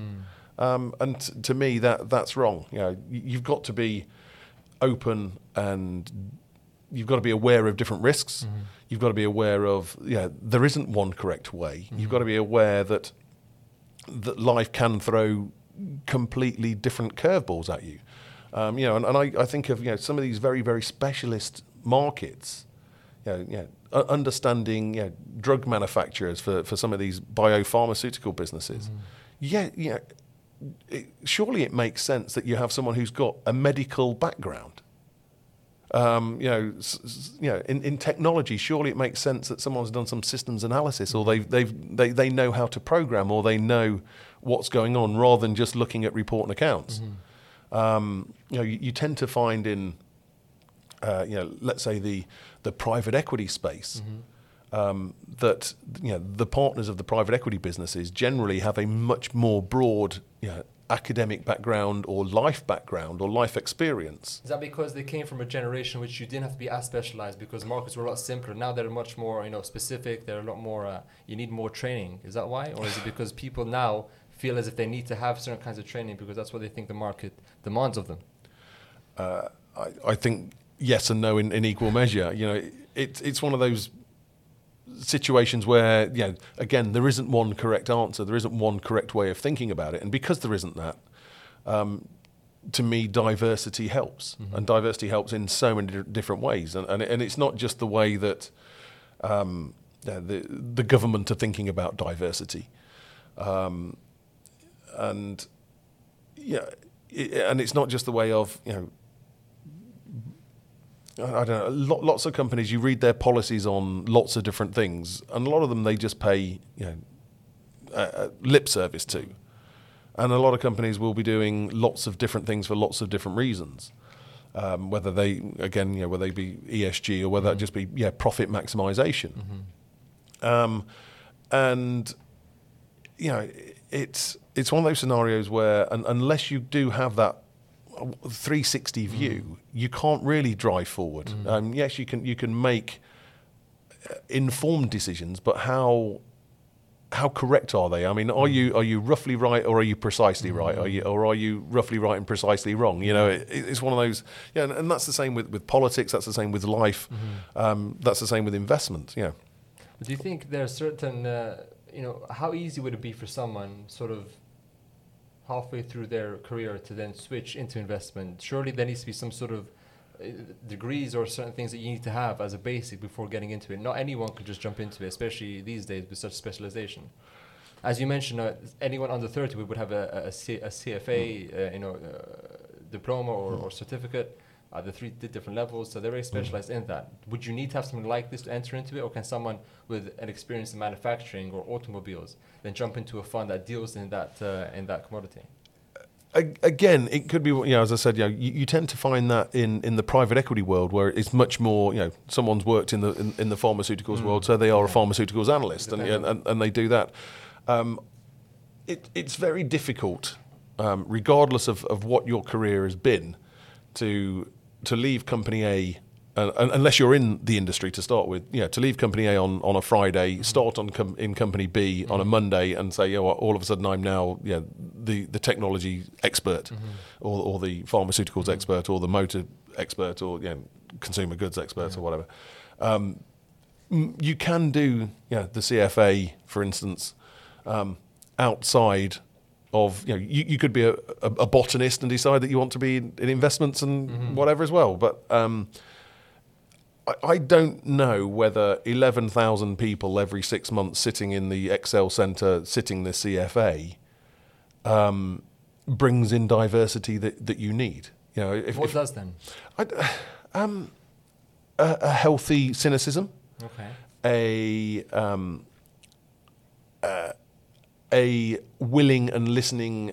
Um, and t- to me, that that's wrong. You know, you've got to be open and you've got to be aware of different risks. Mm-hmm. You've got to be aware of yeah, there isn't one correct way. Mm-hmm. You've got to be aware that that life can throw completely different curveballs at you. Um, you know, and, and I, I think of you know some of these very very specialist markets. You know, you know, understanding you know, drug manufacturers for, for some of these biopharmaceutical businesses. Mm-hmm. Yeah, you know, it, surely it makes sense that you have someone who's got a medical background. Um, you know, you know, in, in technology, surely it makes sense that someone's done some systems analysis, or they've, they've, they they know how to program, or they know what's going on, rather than just looking at report and accounts. Um, you know, you, you tend to find in, uh, you know, let's say the the private equity space. Um, that you know the partners of the private equity businesses generally have a much more broad you know, academic background or life background or life experience. Is that because they came from a generation which you didn't have to be as specialized because markets were a lot simpler? Now they're much more, you know, specific. They're a lot more. Uh, you need more training. Is that why, or is it because *sighs* people now feel as if they need to have certain kinds of training because that's what they think the market demands of them? Uh, I, I think yes and no in, in equal measure. You know, it, it's one of those situations where, you know, again, there isn't one correct answer. There isn't one correct way of thinking about it, and because there isn't that, um, to me, diversity helps, and diversity helps in so many di- different ways. And and, and it's not just the way that um, the the government are thinking about diversity, um, and yeah, i and it's not just the way of you know. I don't know. Lots of companies, you read their policies on lots of different things, and a lot of them they just pay, you know, uh, lip service to. And a lot of companies will be doing lots of different things for lots of different reasons. Um, whether they, again, you know, whether they be ESG or whether it just be, yeah, profit maximization. Um, and you know, it's it's one of those scenarios where, un unless you do have that 360 view, you can't really drive forward. Um, yes, you can you can make uh, informed decisions, but how how correct are they? I mean, are you are you roughly right or are you precisely right? Are you or are you roughly right and precisely wrong? You know, it, it's one of those. Yeah, and, and that's the same with, with politics. That's the same with life. Um, that's the same with investment. Yeah. But do you think there are certain, uh, you know, how easy would it be for someone sort of halfway through their career to then switch into investment? Surely there needs to be some sort of uh, degrees or certain things that you need to have as a basic before getting into it. Not anyone can just jump into it, especially these days with such specialization. As you mentioned, uh, anyone under 30 would have a, a, C, a CFA, uh, you know, uh, diploma or, or certificate. Uh, the three the different levels. So they're very specialized in that. Would you need to have something like this to enter into it, or can someone with an experience in manufacturing or automobiles then jump into a fund that deals in that uh, in that commodity? Again, it could be, you know, as I said, you, know, you, you tend to find that in, in the private equity world where it's much more, you know, someone's worked in the in, in the pharmaceuticals world, so they are a pharmaceuticals analyst, and, and, and, and they do that. Um, it, it's very difficult, um, regardless of, of what your career has been, to to leave company A, uh, unless you're in the industry to start with. You know, to leave company A on, on a Friday, start on com- in company B on a Monday, and say, you know, what, all of a sudden I'm now, you know, the the technology expert, or or the pharmaceuticals expert, or the motor expert, or you know, consumer goods expert, or whatever. Um, you can do, you know, the CFA, for instance, um, outside of you know you, you could be a, a, a botanist and decide that you want to be in, in investments and whatever as well but um, I, I don't know whether 11,000 people every six months sitting in the Excel Centre sitting the CFA um, brings in diversity that, that you need you know if, what if does then? I, um, a, a healthy cynicism Okay. a um, uh, a willing and listening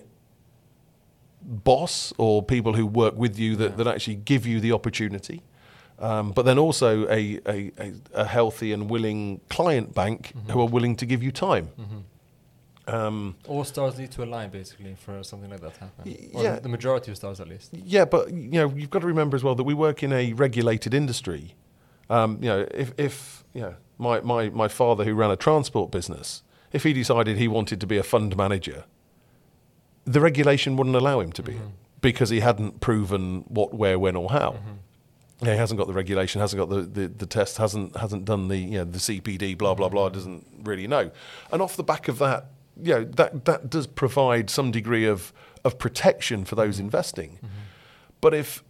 boss or people who work with you that, that actually give you the opportunity. Um, but then also a, a, a, healthy and willing client bank who are willing to give you time. Um, All stars need to align basically for something like that to happen. Or yeah. the majority of stars at least. Yeah, but you know, you've got to remember as well that we work in a regulated industry. Um, you know, if, if you know, my, my, my father who ran a transport business, if he decided he wanted to be a fund manager, the regulation wouldn't allow him to be mm-hmm. because he hadn't proven what, where, when, or how. Mm-hmm. Yeah, he hasn't got the regulation, hasn't got the, the, the test, hasn't hasn't done the you know the CPD, blah blah blah, mm-hmm. doesn't really know. And off the back of that, you know, that that does provide some degree of of protection for those investing. But if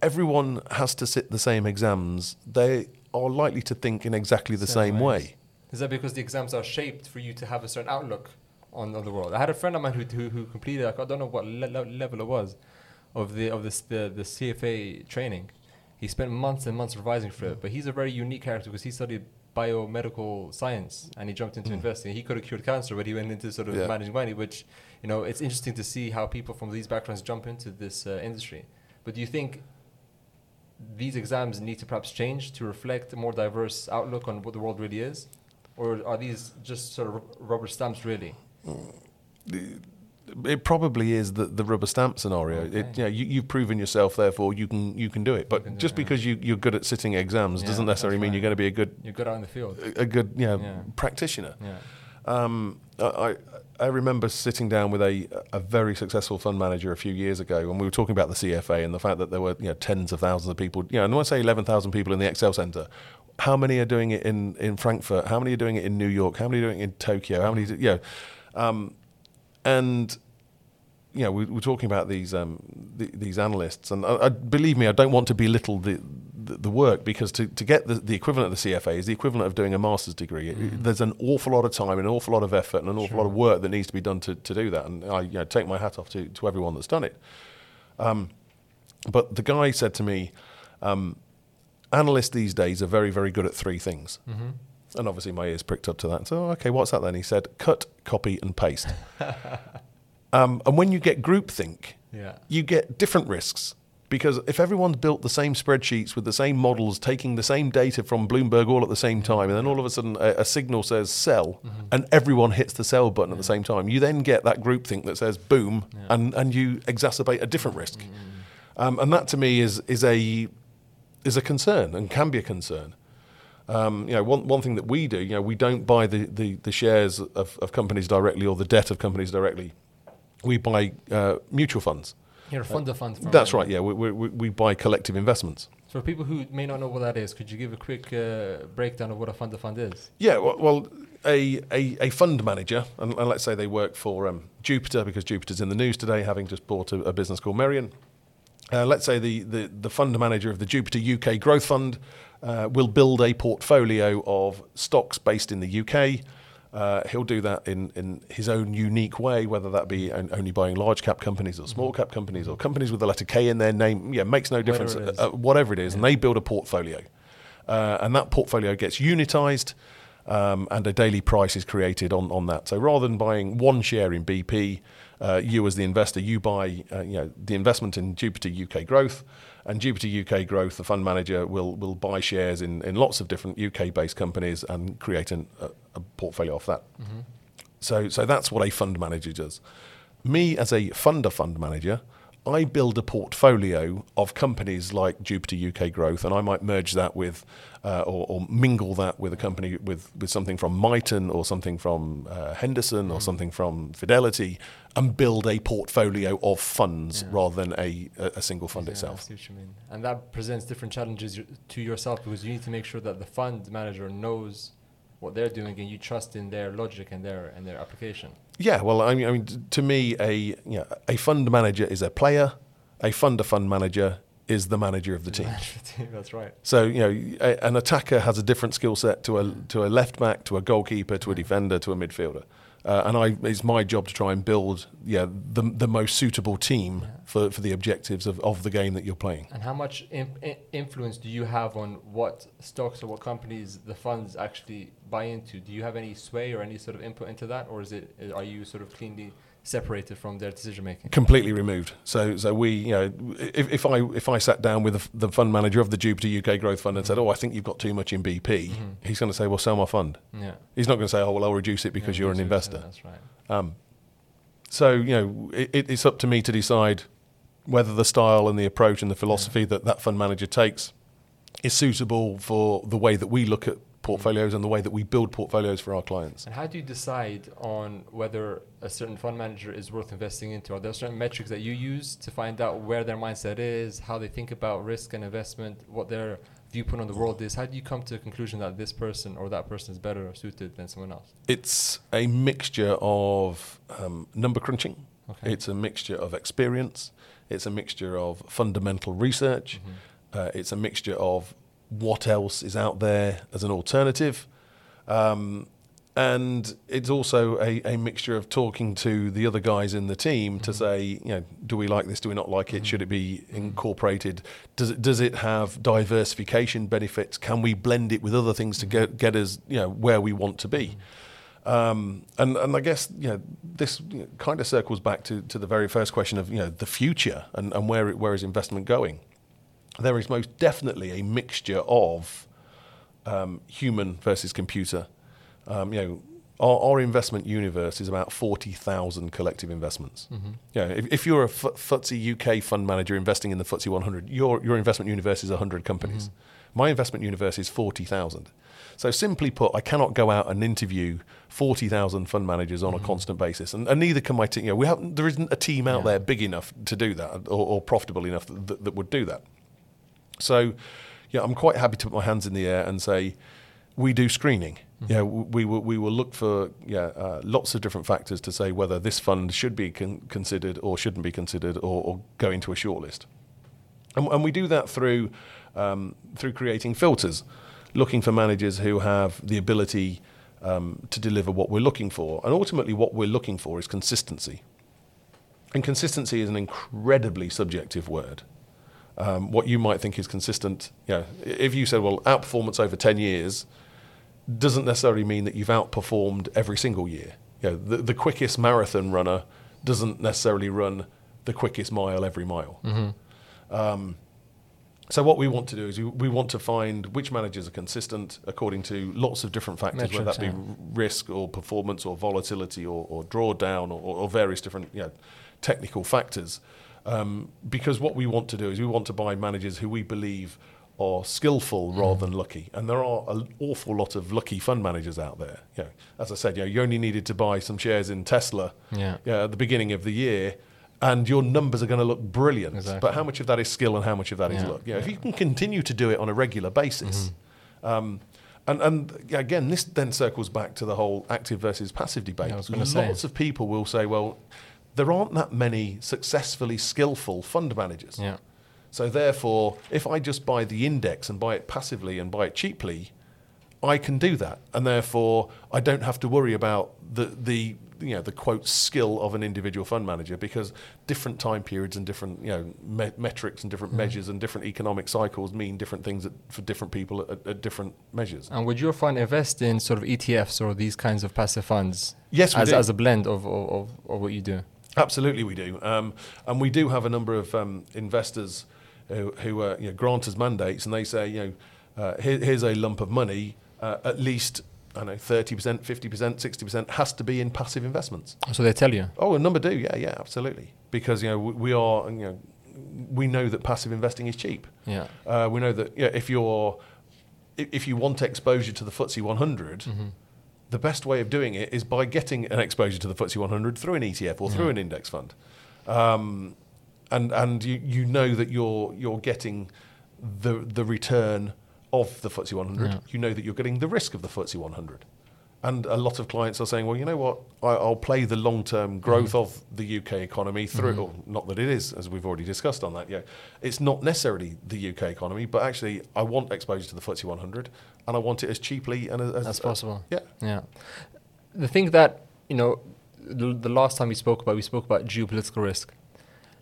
everyone has to sit the same exams, they are likely to think in exactly the Same same way. Is that because the exams are shaped for you to have a certain outlook on, on the world? I had a friend of mine who who, who completed like, I don't know what le- le- level it was of the of this the the CFA training. He spent months and months revising for it, but he's a very unique character because he studied biomedical science and he jumped into investing. He could have cured cancer, but he went into sort of Yeah. managing money, which you know it's interesting to see how people from these backgrounds jump into this uh, industry. But do you think these exams need to perhaps change to reflect a more diverse outlook on what the world really is? Or are these just sort of rubber stamps, really? It probably is the, the rubber stamp scenario. Okay. It, you know, you, you've proven yourself, therefore you can you can do it. But do just it, yeah. because you, you're good at sitting exams Yeah, doesn't necessarily mean right. you're going to be a good You're good out in the field. a good you know, Yeah. practitioner. Yeah. Um, I, I I remember sitting down with a a very successful fund manager a few years ago, and we were talking about the CFA and the fact that there were you know tens of thousands of people. You know, and when I say eleven thousand people in the Excel Center, how many are doing it in in Frankfurt? How many are doing it in New York? How many are doing it in Tokyo? How many? do- You know, um, and you know, we, we're talking about these um, the, these analysts, and I, I, believe me, I don't want to belittle the the, the work because to, to get the, the equivalent of the CFA is the equivalent of doing a master's degree. It- There's an awful lot of time, an awful lot of effort, and an awful lot of work that needs to be done to, to do that. And I you know, take my hat off to, to everyone that's done it. Um, but the guy said to me, um, analysts these days are very, very good at three things. And obviously, my ears pricked up to that. So, okay, what's that then? He said, cut, copy, and paste. *laughs* um, and when you get groupthink, Yeah. you get different risks. Because if everyone's built the same spreadsheets with the same models, taking the same data from Bloomberg all at the same time, and then all of a sudden a, a signal says sell, and everyone hits the sell button at the same time, you then get that groupthink that says boom, Yeah. and, and you exacerbate a different risk. Um, and that to me is, is, a, is a concern and can be a concern. Um, you know, one, one thing that we do, you know, we don't buy the, the, the shares of, of companies directly or the debt of companies directly. We buy uh, mutual funds. You're a fund of funds. That's right. Yeah, we, we, we buy collective investments. So for people who may not know what that is, could you give a quick uh, breakdown of what a fund of fund is? Yeah. Well, well a, a, a fund manager, and, and let's say they work for um, Jupiter because Jupiter's in the news today, having just bought a, a business called Merian. Uh, let's say the, the, the fund manager of the Jupiter UK Growth Fund uh, will build a portfolio of stocks based in the UK. Uh, he'll do that in, in his own unique way, whether that be on- only buying large cap companies or small cap companies or companies with the letter K in their name. Yeah, makes no difference. Whatever it is. Uh, whatever it is, and they build a portfolio, uh, and that portfolio gets unitized, um, and a daily price is created on, on that. So rather than buying one share in BP, uh, you as the investor, you buy uh, you know the investment in Jupiter UK Growth, and Jupiter UK Growth, the fund manager, will will buy shares in, in lots of different UK based companies and create an, a, a portfolio off that. So, so that's what a fund manager does. Me, as a funder fund manager, I build a portfolio of companies like Jupiter UK Growth, and I might merge that with, uh, or, or mingle that with a company with, with something from Miton or something from uh, Henderson or something from Fidelity, and build a portfolio of funds Yeah. rather than a, a a single fund Yeah, itself. see what you mean. And that presents different challenges to yourself because you need to make sure that the fund manager knows what they're doing and you trust in their logic and their and their application. Yeah, well, I mean, I mean, to me, a you know, a fund manager is a player. A fund funder fund manager is the manager of *laughs* the team. That's right. So you know, a, an attacker has a different skill set to a to a left back, to a goalkeeper, to a defender, to a midfielder. Uh, and I, it's my job to try and build, yeah, the the most suitable team Yeah. for, for the objectives of, of the game that you're playing. And how much influence do you have on what stocks or what companies the funds actually buy into? Do you have any sway or any sort of input into that, or is it are you sort of cleanly separated from their decision making? Completely removed. So so we, you know, if, if I if I sat down with the, the fund manager of the Jupiter UK Growth Fund and said, oh, I think you've got too much in BP, Mhm. he's going to say, well, sell my fund. Yeah, He's not going to say, oh, well, I'll reduce it because Yeah, you're an investor. That's right. Um, so you know, it, it- it's up to me to decide whether the style and the approach and the philosophy that that fund manager takes is suitable for the way that we look at portfolios and the way that we build portfolios for our clients. And how do you decide on whether a certain fund manager is worth investing into? Are there certain metrics that you use to find out where their mindset is, how they think about risk and investment, what their viewpoint on the world is? How do you come to a conclusion that this person or that person is better suited than someone else? It's a mixture of um, number crunching. Okay. It's a mixture of experience. It's a mixture of fundamental research. Mhm. Uh, it's a mixture of what else is out there as an alternative. Um, and it's also a, a mixture of talking to the other guys in the team to Mhm. say, you know, do we like this? Do we not like it? Mhm. Should it be incorporated? Does it does it have diversification benefits? Can we blend it with other things to get get us, you know, where we want to be? Um, and and I guess you know this kind of circles back to, to the very first question of you know the future and, and where it, where is investment going. There is most definitely a mixture of um, human versus computer. Um, you know, our, our investment universe is about forty thousand collective investments. Mhm. Yeah, if, if you're a F- FTSE UK fund manager investing in the FTSE 100, your your investment universe is 100 companies. Mhm. My investment universe is 40,000. So simply put, I cannot go out and interview 40,000 fund managers on Mhm. a constant basis, and, and neither can my team. You know, we have there isn't a team out Yeah. there big enough to do that, or, or profitable enough that, that, that would do that. So, yeah, I'm quite happy to put my hands in the air and say we do screening. Mm-hmm. Yeah, we will we will look for yeah uh, lots of different factors to say whether this fund should be con- considered or shouldn't be considered or, or go into a shortlist. And, and we do that through um, through creating filters, looking for managers who have the ability um, to deliver what we're looking for. And ultimately, what we're looking for is consistency. And consistency is an incredibly subjective word. Um, what you might think is consistent, you know, if you said, well, outperformance over 10 years doesn't necessarily mean that you've outperformed every single year. You know, the, the quickest marathon runner doesn't necessarily run the quickest mile every mile. Mm-hmm. Um, so what we want to do is we, we want to find which managers are consistent according to lots of different factors, whether that be yeah. risk or performance or volatility or, or drawdown or, or various different you know, technical factors. Um, because what we want to do is we want to buy managers who we believe are skillful rather than lucky, and there are an awful lot of lucky fund managers out there. You know, as I said, you, know, you only needed to buy some shares in Tesla Yeah. yeah, at the beginning of the year, and your numbers are going to look brilliant. Exactly. But how much of that is skill and how much of that is Yeah, luck? You know, If you can continue to do it on a regular basis, Mhm. um, and and again, this then circles back to the whole active versus passive debate. Yeah, gonna say. Lots of people will say, well, there aren't that many successfully skillful fund managers. Yeah. So therefore, if I just buy the index and buy it passively and buy it cheaply, I can do that, and therefore I don't have to worry about the the you know the quote skill of an individual fund manager because different time periods and different you know me- metrics and different mm. measures and different economic cycles mean different things at, for different people at, at different measures. And would your fund invest in sort of ETFs or these kinds of passive funds Yes, we as, do. as a blend of, of, of what you do? Absolutely, we do, um, and we do have a number of um, investors who, who uh, you know, grant us mandates, and they say, you know, uh, here, here's a lump of money, uh, at least I don't know, thirty percent, fifty percent, sixty percent has to be in passive investments. So they tell you. Oh, a number do, yeah, yeah, absolutely, because you know we, we are, you know, we know that passive investing is cheap. Yeah. Uh, we know that yeah, if you're if if you want exposure to the FTSE 100, Mm-hmm. The best way of doing it is by getting an exposure to the FTSE 100 through an ETF or through Yeah. an index fund, um, and and you, you know that you're you're getting the the return of the FTSE 100. Yeah. You know that you're getting the risk of the FTSE 100. And a lot of clients are saying, well, you know what, I, I'll play the long term growth Mm-hmm. of the UK economy through, or not that it is, as we've already discussed on that. Yeah, it's not necessarily the UK economy, but actually, I want exposure to the FTSE 100, and I want it as cheaply and as, As possible. yeah, Yeah. The thing that, you know, the, the last time we spoke about, we spoke about geopolitical risk.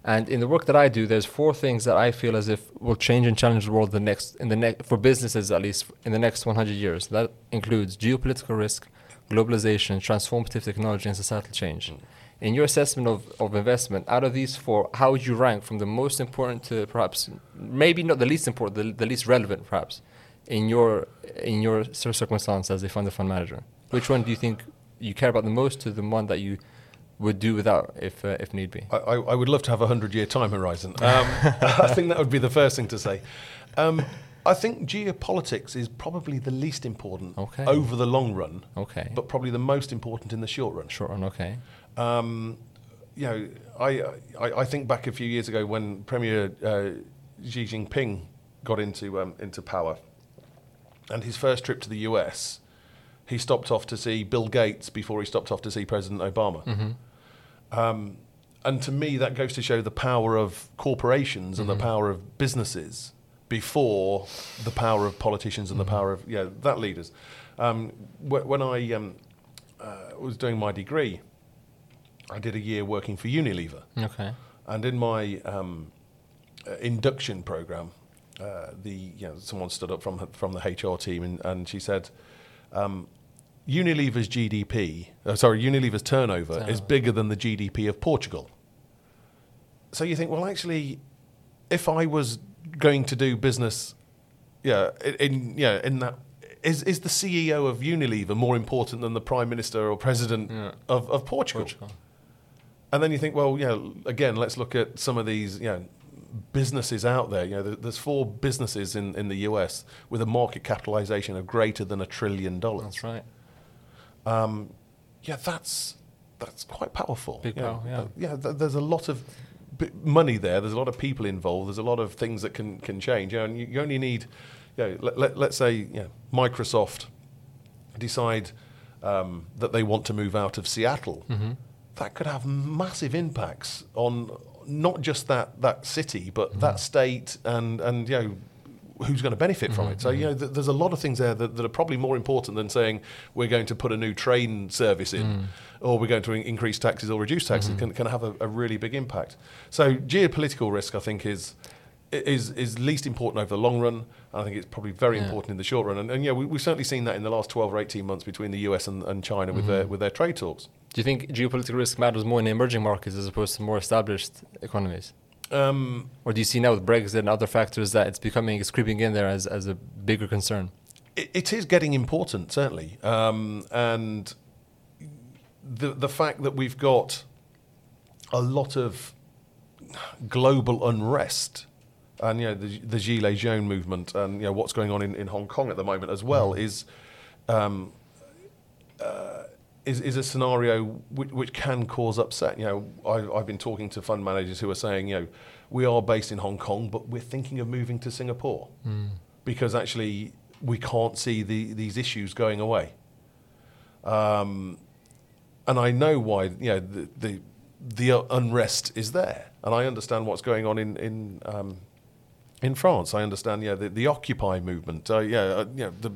And in the work that I do, there's four things that I feel as if will change and challenge the world the next in the next for businesses at least in the next 100 years. That includes geopolitical risk, globalization, transformative technology, and societal change. Mm-hmm. In your assessment of, of investment, out of these four, how would you rank from the most important to perhaps maybe not the least important, the, the least relevant perhaps, in your in your cir- circumstance as a fund of fund manager? Which one do you think you care about the most to the one that you would do without if uh, if need be? I, I would love to have a hundred year time horizon. Um, *laughs* *laughs* I think that would be the first thing to say. Um, I think geopolitics is probably the least important Okay. over the long run, Okay. but probably the most important in the short run. Short one, okay. Um, you know, I, I I think back a few years ago when Premier uh, Xi Jinping got into um, into power, and his first trip to the US, he stopped off to see Bill Gates before he stopped off to see President Obama. Mm-hmm. Um, and to me, that goes to show the power of corporations and the power of businesses before the power of politicians and the power of yeah that leaders. Um, wh- when I um, uh, was doing my degree, I did a year working for Unilever, Okay. and in my um, uh, induction program, uh, the you know someone stood up from from the HR team and, and she said. Unilever's GDP, uh, sorry, Unilever's turnover is bigger than the GDP of Portugal. So you think, well, actually, if I was going to do business, yeah, in, yeah, in that, is is the CEO of Unilever more important than the Prime Minister or President Yeah. of, of Portugal? Portugal. And then you think, well, know, again, let's look at some of these, you know, businesses out there. You know, there's four businesses in, in the US with a market capitalization of greater than a trillion dollars. That's right. Um, yeah, that's that's quite powerful. Big yeah, power, yeah. yeah. Th- there's a lot of b- money there. There's a lot of people involved. There's a lot of things that can can change. You know, and you, you only need, you know, let, let, let's say, you know, Microsoft decide um, that they want to move out of Seattle. Mm-hmm. That could have massive impacts on not just that that city, but Mm-hmm. that state and and you know who's going to benefit from it. So you mm-hmm. know, th- there's a lot of things there that, that are probably more important than saying we're going to put a new train service in, Mm. or we're going to in- increase taxes or reduce taxes. Mm-hmm. Can, can have a, a really big impact. So geopolitical risk, I think, is is is least important over the long run. And I think it's probably very Yeah. important in the short run. And, and yeah, we, we've certainly seen that in the last 12 or 18 months between the US and, and China with their mm-hmm. with their trade talks. Do you think geopolitical risk matters more in emerging markets as opposed to more established economies? Um, Or do you see now with Brexit and other factors that it's becoming, it's creeping in there as, as a bigger concern? it, it is getting important, certainly, um, and the the fact that we've got a lot of global unrest, and you know the, the Gilets Jaunes movement, and you know what's going on in, in Hong Kong at the moment as well, is. Um, uh, is, is a scenario which, which can cause upset. You know, I, I've been talking to fund managers who are saying, you know, we are based in Hong Kong, but we're thinking of moving to Singapore because actually we can't see the, these issues going away. Um, and I know why. You know, the, the the unrest is there, and I understand what's going on in in um, in France. I understand. Yeah, the, the Occupy movement. Uh, yeah, uh, you know, the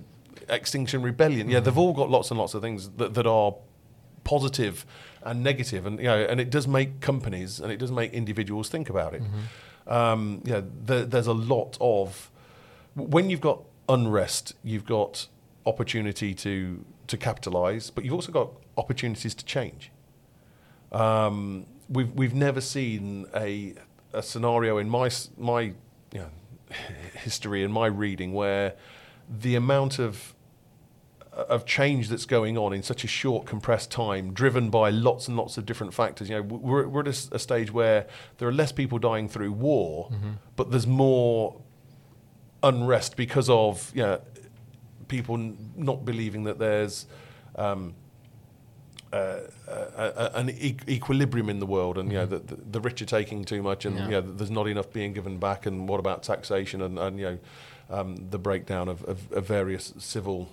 Extinction Rebellion. Yeah, they've all got lots and lots of things that, that are positive and negative, and you know, and it does make companies and it does make individuals think about it. Um, you know, there, there's a lot of when you've got unrest, you've got opportunity to to capitalize, but you've also got opportunities to change. Um, we've we've never seen a a scenario in my my you know, *laughs* history and my reading where the amount of of change that's going on in such a short compressed time driven by lots and lots of different factors you know we're, we're at a stage where there are less people dying through war but there's more unrest because of you know, people n- not believing that there's um, uh, uh, an e- equilibrium in the world, and you know that the, the rich are taking too much, and Yeah. you know there's not enough being given back. And what about taxation and, and you know um, the breakdown of, of, of various civil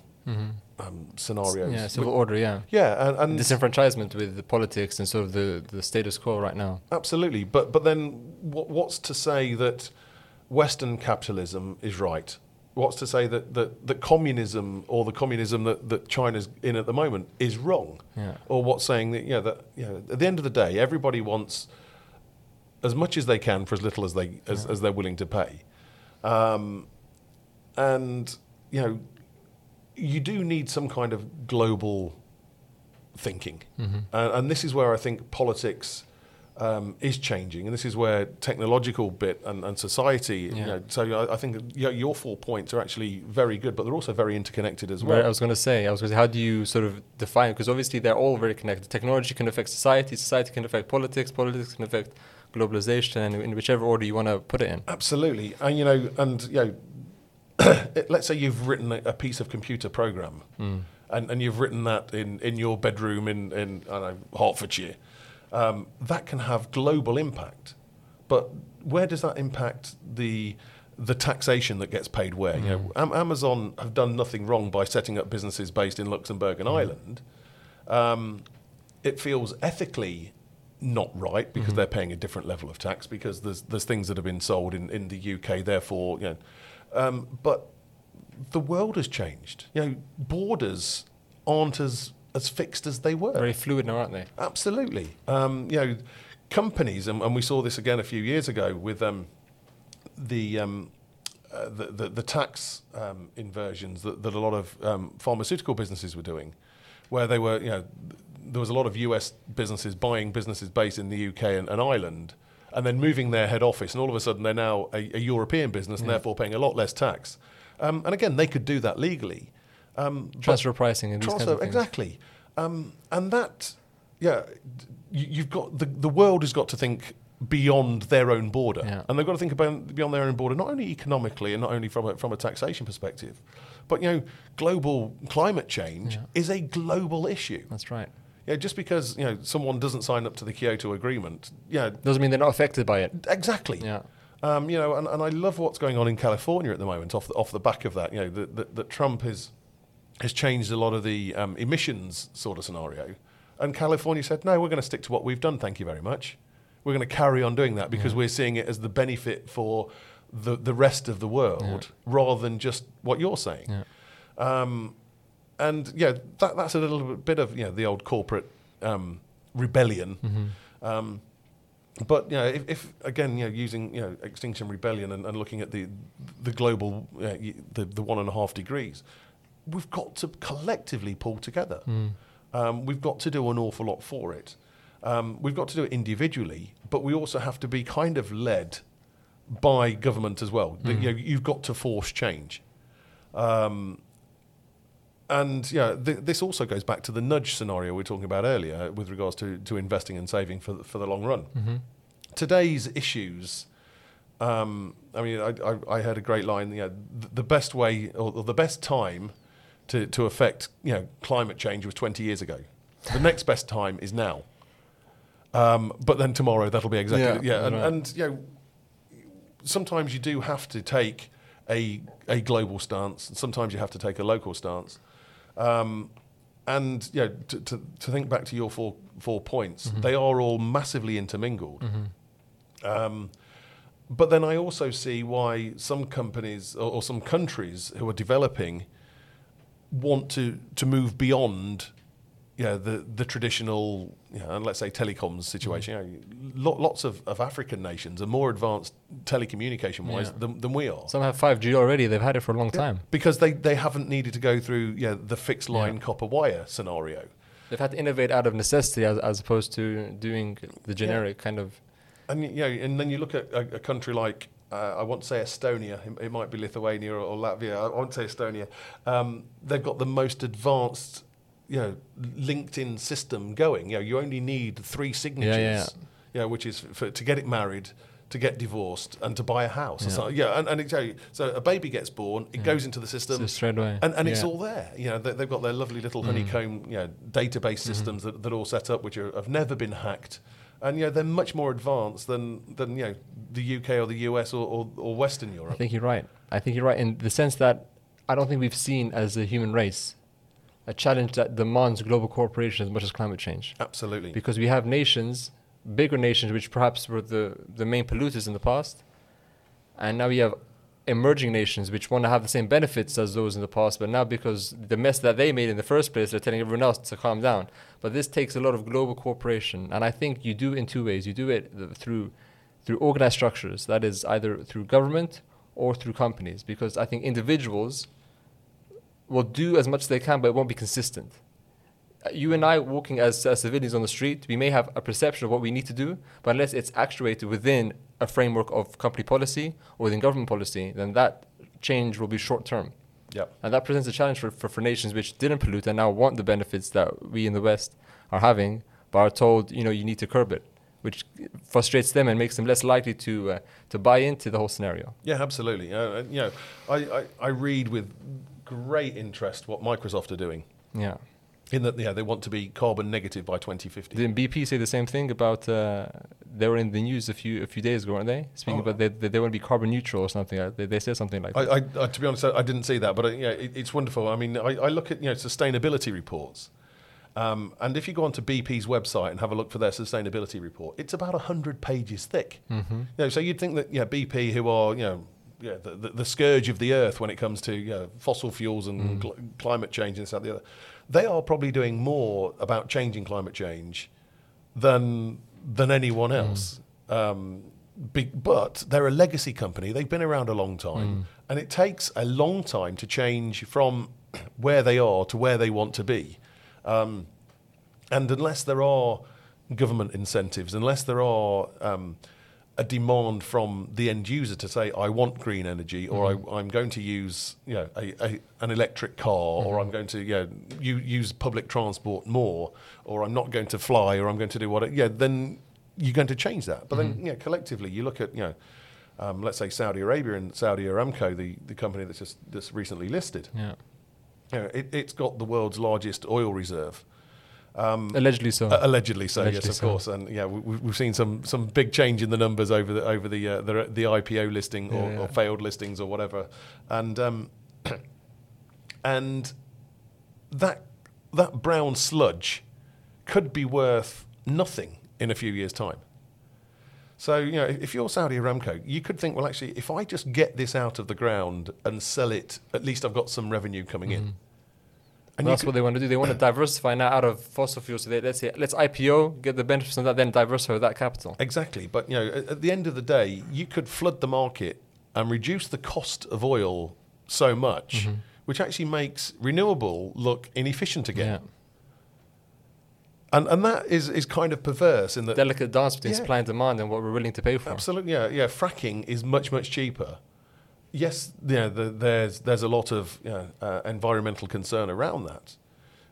um, scenarios? Yeah, civil order, yeah. yeah, and, and Disenfranchisement with the politics and sort of the, the status quo right now. Absolutely, but but then what, what's to say that Western capitalism is right? What's to say that, that, that communism or the communism that, that China's in at the moment is wrong? Yeah. Or what's saying that you know that you know at the end of the day everybody wants as much as they can for as little as they as, as they're willing to pay, um, and you know you do need some kind of global thinking, Mm-hmm. and, and this is where I think politics um, is changing, and this is where technological bit and, and society. You know, so I, I think your, your four points are actually very good, but they're also very interconnected as Where I well. was going to say, I was going to say, how do you sort of define? Because obviously they're all very connected. Technology can affect society, society can affect politics, politics can affect globalization, and in whichever order you want to put it in. Absolutely, and you know, and you know, *coughs* let's say you've written a, piece of computer program, and, and you've written that in, in your bedroom in in I don't know Hertfordshire, um, that can have global impact. But where does that impact the the taxation that gets paid where? You know, Am- Amazon have done nothing wrong by setting up businesses based in Luxembourg and Ireland. Um, it feels ethically not right because they're paying a different level of tax because there's there's things that have been sold in, in the UK. Therefore, you know, um, but the world has changed. You know, borders aren't as as fixed as they were. Very fluid now, aren't they? Absolutely. Um, you know, companies, and, and we saw this again a few years ago with um, the, um, uh, the, the the tax um, inversions that, that a lot of um, pharmaceutical businesses were doing, where they were, you know, there was a lot of US businesses buying businesses based in the UK and, and Ireland. And then moving their head office, and all of a sudden they're now a, a European business, and therefore paying a lot less tax. Um, and again, they could do that legally. Um, Transfer pricing and Transfer, exactly. Um, and that, yeah, you, you've got the the world has got to think beyond their own border, Yeah. and they've got to think about beyond their own border, not only economically and not only from a, from a taxation perspective, but you know, global climate change Yeah. is a global issue. That's right. Yeah, just because you know someone doesn't sign up to the Kyoto Agreement, yeah, Doesn't mean they're not affected by it. exactly. Yeah. Um, you know, and, and I love what's going on in California at the moment. Off the, off the back of that, you know, that, that, Trump has has changed a lot of the um, emissions sort of scenario, and California said, no, we're going to stick to what we've done. Thank you very much. We're going to carry on doing that because we're seeing it as the benefit for the the rest of the world rather than just what you're saying. Yeah. Um, and yeah, that, that's a little bit of you know the old corporate um, rebellion. Mm-hmm. Um, but you know, if, if again, you know, using you know Extinction Rebellion and, and looking at the the global uh, the the one and a half degrees, we've got to collectively pull together. Mm. Um, we've got to do an awful lot for it. Um, we've got to do it individually, but we also have to be kind of led by government as well. The- Mm. you know, you've got to force change. Um, and yeah, th- this also goes back to the nudge scenario we were talking about earlier with regards to, to investing and saving for the, for the long run. Mm-hmm. Today's issues, um, I mean, I, I, I heard a great line. You know, th- the best way or, or the best time to, to affect you know climate change was 20 years ago. The *laughs* next best time is now. Um, but then tomorrow that'll be exactly Yeah, yeah, and, right. and you know sometimes you do have to take a a global stance, and sometimes you have to take a local stance. Um, and you know, to, to, to think back to your four four points, Mm-hmm. they are all massively intermingled. Um, but then I also see why some companies or, or some countries who are developing want to to move beyond you know, the the traditional you know, let's say telecoms situation. You know, lo- lots of, of African nations are more advanced telecommunication wise Yeah. than, than we are. Some have 5G already. They've had it for a long time. because they, they haven't needed to go through you know, the fixed line Yeah. copper wire scenario. They've had to innovate out of necessity as, as opposed to doing the generic kind of. And you know, and then you look at a, a country like uh, I won't say Estonia. It, it might be Lithuania or, or Latvia. I won't say Estonia. Um, they've got the most advanced, you know, LinkedIn system going. You know, you only need three signatures. yeah. yeah. You know, which is for to get it married, to get divorced, and to buy a house. or Yeah. something. yeah. And, and so a baby gets born, it Yeah. goes into the system. So straight away. and, and it's all there. You know, they, they've got their lovely little Mm. honeycomb, you know, database systems that, that are all set up, which are, have never been hacked. And you know, they're much more advanced than, than you know, the UK or the US or, or, or Western Europe. I think you're right. I think you're right in the sense that I don't think we've seen as a human race a challenge that demands global cooperation as much as climate change. Absolutely. Because we have nations, bigger nations, which perhaps were the, the main polluters in the past. And now we have emerging nations which want to have the same benefits as those in the past, but now because the mess that they made in the first place, they're telling everyone else to calm down. But this takes a lot of global cooperation, and I think you do it in two ways. You do it through through organized structures, that is either through government or through companies, because I think individuals will do as much as they can, but it won't be consistent. Uh, You and I walking as, as civilians on the street, we may have a perception of what we need to do, but unless it's actuated within a framework of company policy or within government policy, then that change will be short term. Yep. And that presents a challenge for, for, for nations which didn't pollute and now want the benefits that we in the West are having, but are told, you know, you need to curb it, which frustrates them and makes them less likely to, uh, to buy into the whole scenario. Yeah, absolutely. Uh, you know, I, I, I read with great interest what Microsoft are doing. Yeah. In that, yeah, they want to be carbon negative by 2050. Didn't BP say the same thing about uh, they were in the news a few a few days ago, weren't they? Speaking Oh. about they, they, they want to be carbon neutral or something. uh, They, they said something like that. I, I, I, to be honest, I, didn't see that, but uh, yeah, it, it's wonderful. I mean, I, I look at you know sustainability reports, um, and if you go onto BP's website and have a look for their sustainability report, it's about hundred pages thick. Mm-hmm. You know, so you'd think that yeah, BP, who are you know. Yeah, the, the, the scourge of the earth when it comes to you know, fossil fuels and cl- climate change and this that, the other, they are probably doing more about changing climate change than than anyone else. Um, be, but they're a legacy company. They've been around a long time, and it takes a long time to change from *clears throat* where they are to where they want to be. Um, and unless there are government incentives, unless there are um, a demand from the end user to say, "I want green energy," or mm-hmm. I, I'm going to use, you know, a, a, an electric car, mm-hmm. or I'm going to, you know, u- use public transport more, or I'm not going to fly, or I'm going to do what, yeah, then you're going to change that. But then, mm-hmm. you know, collectively, you look at, you know, um, let's say Saudi Arabia and Saudi Aramco, the, the company that's just that's recently listed. Yeah. You know, it, it's got the world's largest oil reserve. Allegedly so. Uh, allegedly so, Allegedly yes, of so. course, and yeah, we, we've seen some some big change in the numbers over the over the uh, the, the IPO listing or, Yeah, yeah. or failed listings or whatever, and um, *clears throat* and that that brown sludge could be worth nothing in a few years' time. So you know, if you're Saudi Aramco, you could think, well, actually, if I just get this out of the ground and sell it, at least I've got some revenue coming in. And that's what they want to do. They want to diversify now out of fossil fuels. So they, let's say let's IPO, get the benefits of that, then diversify that capital. Exactly, but you know, at, at the end of the day, you could flood the market and reduce the cost of oil so much, Mm-hmm. which actually makes renewable look inefficient again. Yeah. And and that is is kind of perverse in that. Delicate dance between Yeah. supply and demand and what we're willing to pay for. Absolutely, yeah, yeah. Fracking is much much cheaper. Yes, you know, the, there's there's a lot of you know, uh, environmental concern around that,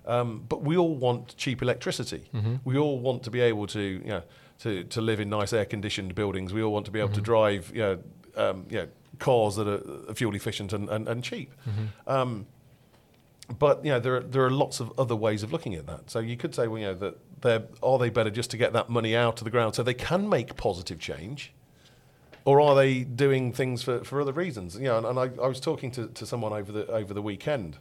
um, but we all want cheap electricity. We all want to be able to you know to, to live in nice air conditioned buildings. We all want to be able to drive you know, um, you know cars that are fuel efficient and, and, and cheap. Um, but you know there are, there are lots of other ways of looking at that. So you could say, well, you know, that are they better just to get that money out of the ground so they can make positive change, or are they doing things for, for other reasons? You know, and, and I, I was talking to, to someone over the over the weekend,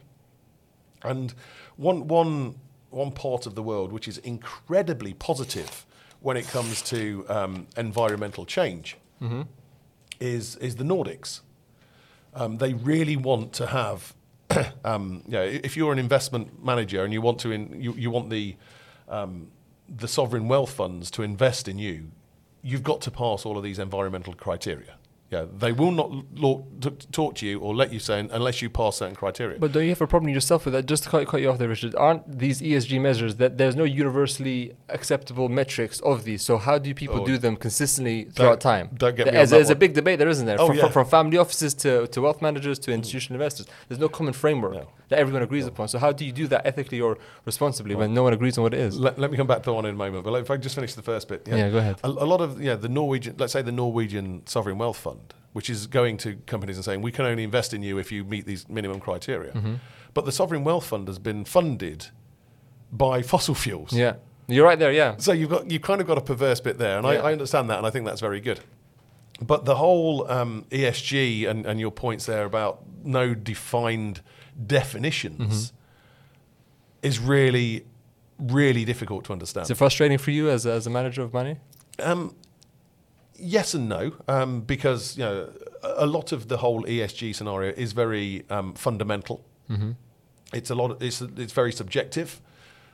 and one one one part of the world which is incredibly positive when it comes to um, environmental change is is the Nordics. Um, they really want to have *coughs* um, you know, if you're an investment manager and you want to, in, you, you want the um, the sovereign wealth funds to invest in you, you've got to pass all of these environmental criteria. Yeah, they will not lo- t- talk to you or let you say unless you pass certain criteria. But don't you have a problem yourself with that? Just to cut, cut you off there, Richard. Aren't these ESG measures that there's no universally acceptable metrics of these? So how do people Oh, do them consistently throughout time? don't get me There's, on that there's a big debate there, isn't there? Oh, from, yeah. from, from family offices to, to wealth managers to hmm. institutional investors. There's no common framework No. That everyone agrees upon. So how do you do that ethically or responsibly when no one agrees on what it is? let, let me come back to that one in a moment. But if I just finish the first bit, yeah. go ahead. A, a lot of yeah, the Norwegian, let's say the Norwegian sovereign wealth fund, which is going to companies and saying we can only invest in you if you meet these minimum criteria. Mm-hmm. But the sovereign wealth fund has been funded by *laughs* fossil fuels. Yeah. You're right there, yeah. So you've got you kind of got a perverse bit there, and Yeah. I, I understand that, and I think that's very good. But the whole um, ESG and, and your points there about no defined definitions Mm-hmm. is really, really difficult to understand. Is it frustrating for you as a, as a manager of money? Um, yes and no, um, because you know a a lot of the whole ESG scenario is very um, fundamental. Mm-hmm. It's a lot. Of, it's it's very subjective.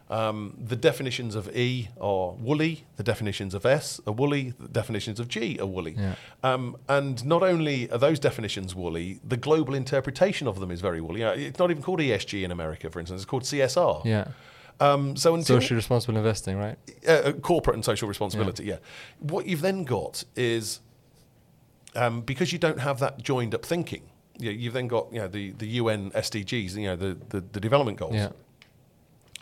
Um, the definitions of E are woolly. The definitions of S are woolly. The definitions of G are woolly. Yeah. Um, and not only are those definitions woolly, the global interpretation of them is very woolly. You know, it's not even called ESG in America, for instance. It's called CSR. Yeah. Um, so until Socially responsible investing, right? uh, uh, corporate and social responsibility. Yeah. What you've then got is um, because you don't have that joined up thinking. You you've then got you know the, the UN SDGs, you know the, the, the development goals, Yeah.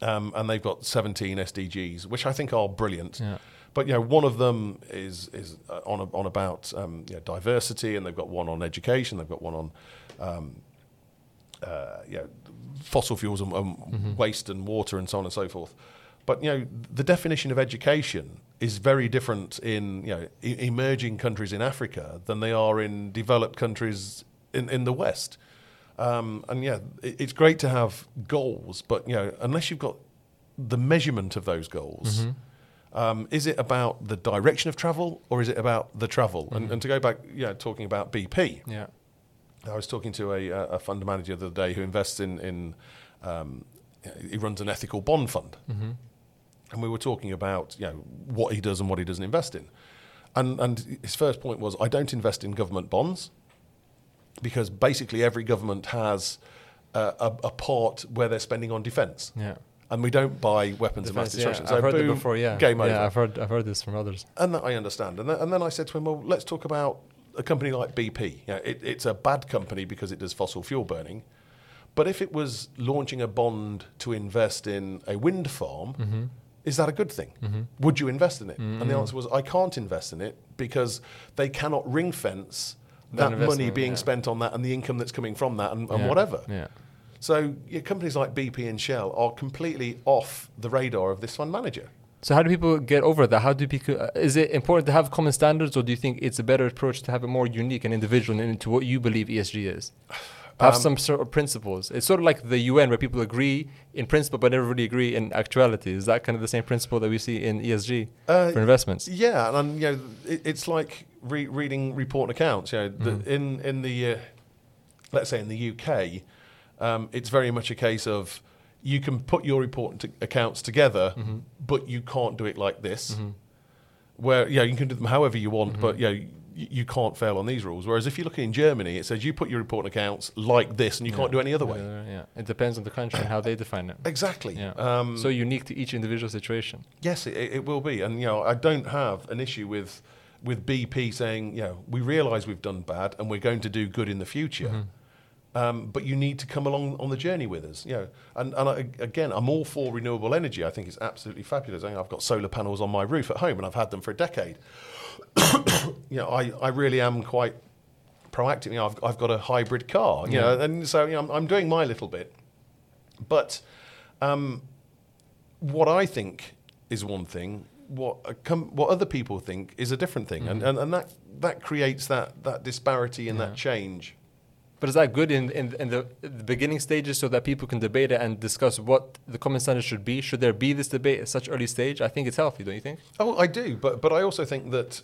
Um, and they've got 17 SDGs, which I think are brilliant. Yeah. But you know, one of them is is uh, on a, on about um, you know, diversity, and they've got one on education. They've got one on um, uh, you know, fossil fuels and, and waste and water and so on and so forth. But you know, the definition of education is very different in you know e- emerging countries in Africa than they are in developed countries in, in the West. Um, and yeah, it, it's great to have goals, but you know, unless you've got the measurement of those goals, um, is it about the direction of travel or is it about the travel? And, and to go back, yeah, talking about BP, Yeah. I was talking to a, a fund manager the other day who invests in, in um, he runs an ethical bond fund. Mm-hmm. And we were talking about you know, what he does and what he doesn't invest in. And, and his first point was I don't invest in government bonds because basically every government has uh, a, a part where they're spending on defence. Yeah. And we don't buy weapons of mass Defense, yeah. destruction. I've heard boom, that before, yeah. Game over. Yeah, I've heard, I've heard this from others. And that I understand. And then, and then I said to him, well, let's talk about a company like BP. You know, it, it's a bad company because it does fossil fuel burning. But if it was launching a bond to invest in a wind farm, Mm-hmm. is that a good thing? Would you invest in it? And the answer was, I can't invest in it because they cannot ring fence That money being yeah. spent on that and the income that's coming from that and, and Yeah. whatever. Yeah. So companies like BP and Shell are completely off the radar of this fund manager. So how do people get over that? How do people? Uh, is it important to have common standards, or do you think it's a better approach to have a more unique and individual and into what you believe ESG is? *sighs* *sighs* Have Um, some sort of principles. It's sort of like the UN, where people agree in principle but never really agree in actuality. Is that kind of the same principle that we see in ESG Uh, for investments? Yeah, and, and you know, it, it's like re- reading report and accounts. You know, the, Mm-hmm. in in the uh, let's say in the UK, um, it's very much a case of you can put your report and t- accounts together, Mm-hmm. but you can't do it like this. Where yeah, you can do them however you want, but Mm-hmm. you know, you, can't fail on these rules. Whereas if you look at in Germany, it says you put your report and accounts like this, and you can't do any other way. Uh, yeah, it depends on the country and how they define it. Exactly. Yeah. Um, so unique to each individual situation. Yes, it, it will be, and you know, I don't have an issue with with BP saying, you know, we realise we've done bad and we're going to do good in the future. Um, but you need to come along on the journey with us, you know. And, and I, again, I'm all for renewable energy. I think it's absolutely fabulous. I mean, I've got solar panels on my roof at home, and I've had them for a decade. *coughs* you know, I, I really am quite proactive. You know, I've, I've got a hybrid car, you know, and so you know, I'm, I'm doing my little bit. But um, what I think is one thing, what a com- what other people think is a different thing, and, and and that that creates that that disparity and Yeah. that change. But is that good in, in, in the, the beginning stages so that people can debate it and discuss what the common standard should be? Should there be this debate at such early stage? I think it's healthy, don't you think? Oh, I do, but but I also think that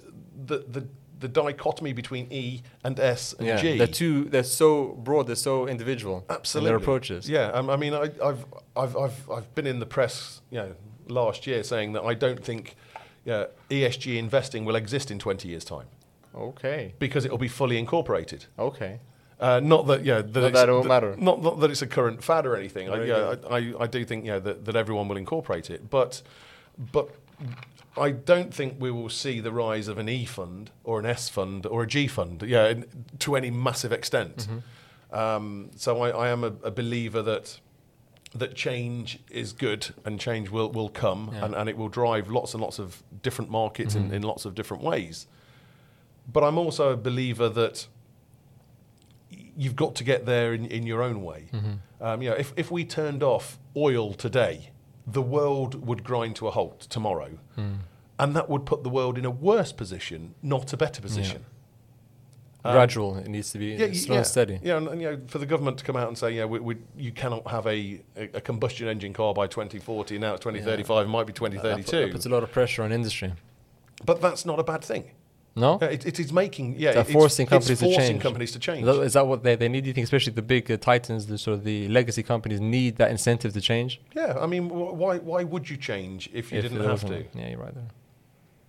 the the the dichotomy between E and S and yeah, G. they're too. They're so broad. They're so individual. Absolutely. In their approaches. Yeah, um, I mean, I, I've, I've, I've, I've been in the press, you know, last year saying that I don't think yeah, ESG investing will exist in 20 years' time Okay. because it will be fully incorporated. Okay. Uh, not that yeah, that, Not it's- that it won't that- matter. Not, not that it's a current fad or anything. I, Very yeah, I, I, I do think yeah that, that everyone will incorporate it, but but I don't think we will see the rise of an E fund or an S fund or a G fund. Yeah, in, to any massive extent. Mm-hmm. Um, so I, I am a, a believer that that change is good and change will, will come Yeah. and, and it will drive lots and lots of different markets Mm-hmm. in, in lots of different ways. But I'm also a believer that you've got to get there in, in your own way. Mm-hmm. Um, you know, if, if we turned off oil today, the world would grind to a halt tomorrow. Hmm. And that would put the world in a worse position, not a better position. Um, Gradual. It needs to be yeah, slow yeah, and steady. Yeah, and, and, you know, for the government to come out and say, yeah, we, we, you cannot have a, a, a combustion engine car by 2040, now it's 2035, it might be 2032. That puts a lot of pressure on industry. but that's not a bad thing. No. It, it is making, yeah, They're it's, forcing it's companies to forcing change. companies to change. Is that what they, they need? Do you think, especially the big uh, titans, the sort of the legacy companies, need that incentive to change? Yeah, I mean, wh- why why would you change if you If didn't have to? Yeah, you're right there.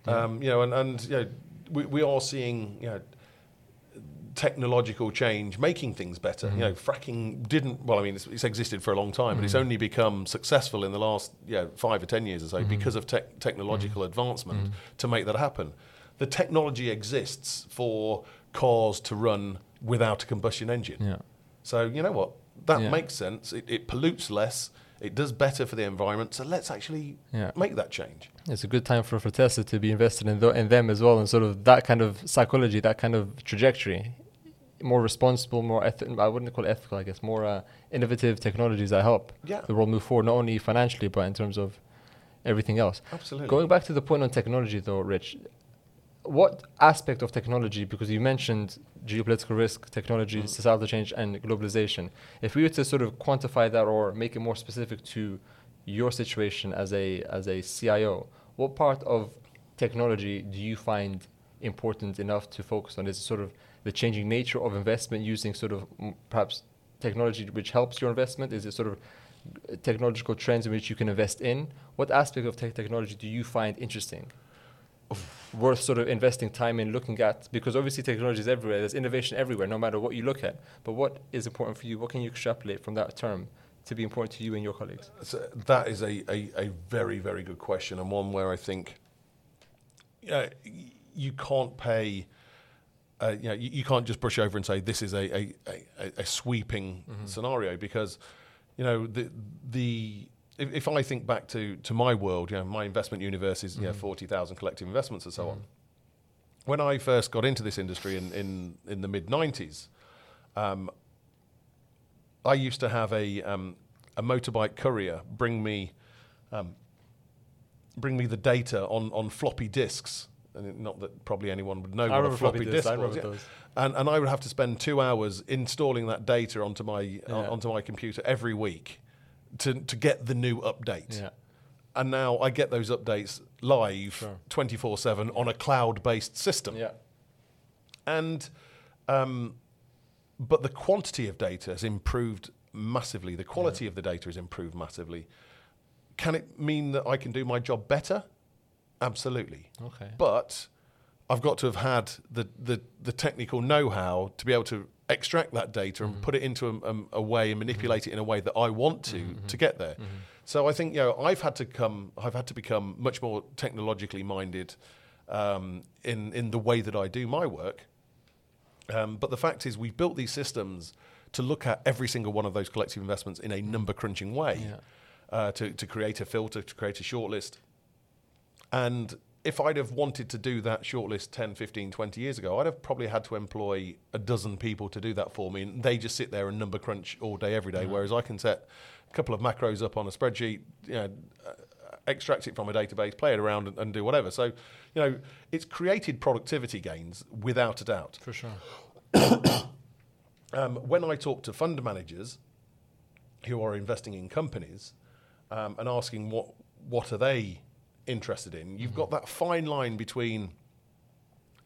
Yeah. Um, you know, and, and you know, we, we are seeing you know technological change making things better. Mm-hmm. You know, fracking didn't. Well, I mean, it's, it's existed for a long time, but it's Mhm. only become successful in the last you know, five or ten years or so Mhm. because of tech technological advancement Mhm. to make that happen. The technology exists for cars to run without a combustion engine. Yeah. So you know what? That Yeah. makes sense. It, it pollutes less. It does better for the environment. So let's actually Yeah. make that change. It's a good time for, for Tesla to be invested in, th- in them as well, and sort of that kind of psychology, that kind of trajectory. More responsible, more eth- I wouldn't call it ethical, I guess, more uh, innovative technologies that help Yeah, the world move forward, not only financially, but in terms of everything else. absolutely. Going back to the point on technology, though, Rich, what aspect of technology, because you mentioned geopolitical risk, technology, Mm. societal change, and globalization, if we were to sort of quantify that or make it more specific to your situation as a, as a CIO, what part of technology do you find important enough to focus on? Is it sort of the changing nature of investment using sort of perhaps technology which helps your investment? Is it sort of uh, technological trends in which you can invest in? What aspect of tech technology do you find interesting? Worth sort of investing time in looking at because obviously technology is everywhere. There's innovation everywhere, no matter what you look at. But what is important for you? What can you extrapolate from that term to be important to you and your colleagues? So that is a, a, a very, very good question, and one where I think uh, you can't pay. Uh, you, know, you, you can't just brush over and say this is a, a, a, a sweeping scenario because you know the the if, if I think back to, to my world, you know, my investment universe is you know, Mhm. forty thousand collective investments and so on. Mhm. When I first got into this industry in in, in the mid nineties, um, I used to have a um, a motorbike courier bring me um, bring me the data on, on floppy disks. And not that probably anyone would know I what a floppy, floppy disk was. yeah. And, and I would have to spend two hours installing that data onto my Yeah. onto my computer every week to, to get the new update. Yeah. And now I get those updates live Sure. 24 7 on a cloud based system. Yeah. And, um, but the quantity of data has improved massively. The quality of the data has improved massively. Can it mean that I can do my job better? Absolutely. Okay. But I've got to have had the, the, the technical know how to be able to extract that data and Mhm. put it into a, um, a way and manipulate it in a way that I want to Mhm, to get there. Mhm. So I think you know I've had to come I've had to become much more technologically minded um, in in the way that I do my work. Um, but the fact is, we've built these systems to look at every single one of those collective investments in a number crunching way Yeah. uh, to to create a filter, to create a shortlist. And if I'd have wanted to do that shortlist 10, 15, 20 years ago, I'd have probably had to employ a dozen people to do that for me. And they just sit there and number crunch all day, every day. Yeah. Whereas I can set a couple of macros up on a spreadsheet, you know, uh, extract it from a database, play it around, and, and do whatever. So, you know, it's created productivity gains without a doubt. For sure. *coughs* Um, when I talk to fund managers who are investing in companies um, and asking what what are they interested in, you've got mm-hmm. that fine line between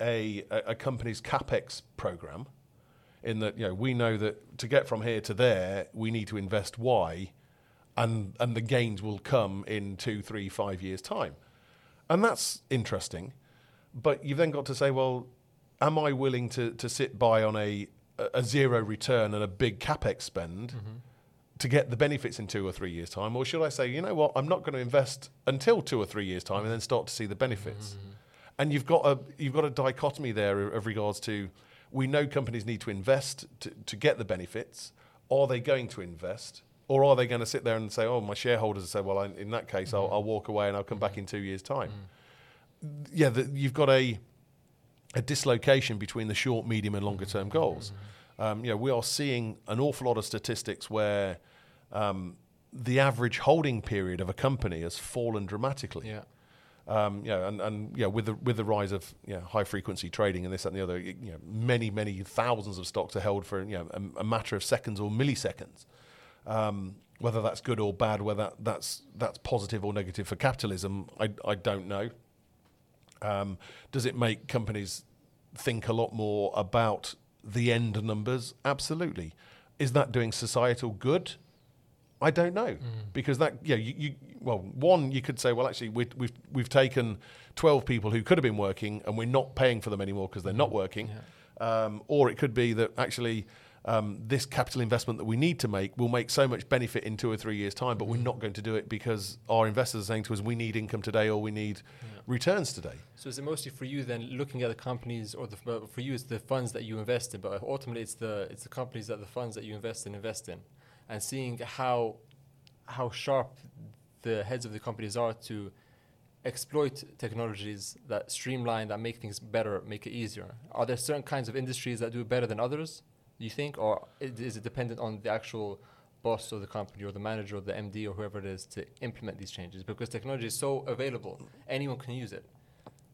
a, a, a company's capex program, in that you know we know that to get from here to there, we need to invest Y, and and the gains will come in two, three, five years time, and that's interesting. But you've then got to say, well, am I willing to to sit by on a a zero return and a big capex spend? Mm-hmm. To get the benefits in two or three years' time, or should I say, you know what, I'm not going to invest until two or three years' time and then start to see the benefits? Mm-hmm. And you've got a you've got a dichotomy there of regards to we know companies need to invest to, to get the benefits. Are they going to invest? Or are they going to sit there and say, "Oh, my shareholders say, well, I, in that case, I'll, mm-hmm. I'll walk away and I'll come back mm-hmm. in two years' time." Mm. Yeah, the, you've got a a dislocation between the short, medium, and longer term goals. Mm-hmm. Um, you know, we are seeing an awful lot of statistics where um, the average holding period of a company has fallen dramatically. Yeah. Um, you know, and, and you know, with the with the rise of you know, high frequency trading and this that, and the other, you know, many many thousands of stocks are held for you know a, a matter of seconds or milliseconds. Um, whether that's good or bad, whether that, that's that's positive or negative for capitalism, I I don't know. Um, does it make companies think a lot more about the end numbers? Absolutely. Is that doing societal good? I don't know because that yeah you, you well one you could say well actually we, we've we've taken twelve people who could have been working and we're not paying for them anymore because they're not working, um, or it could be that actually um, this capital investment that we need to make will make so much benefit in two or three years time, but we're not going to do it because our investors are saying to us we need income today or we need returns today. So is it mostly for you then looking at the companies, or the for you it's the funds that you invest in, but ultimately it's the it's the companies that the funds that you invest in invest in, and seeing how how sharp the heads of the companies are to exploit technologies that streamline, that make things better, make it easier. Are there certain kinds of industries that do it better than others? Do you think, or is it dependent on the actual boss of the company or the manager or the MD or whoever it is to implement these changes? Because technology is so available, anyone can use it.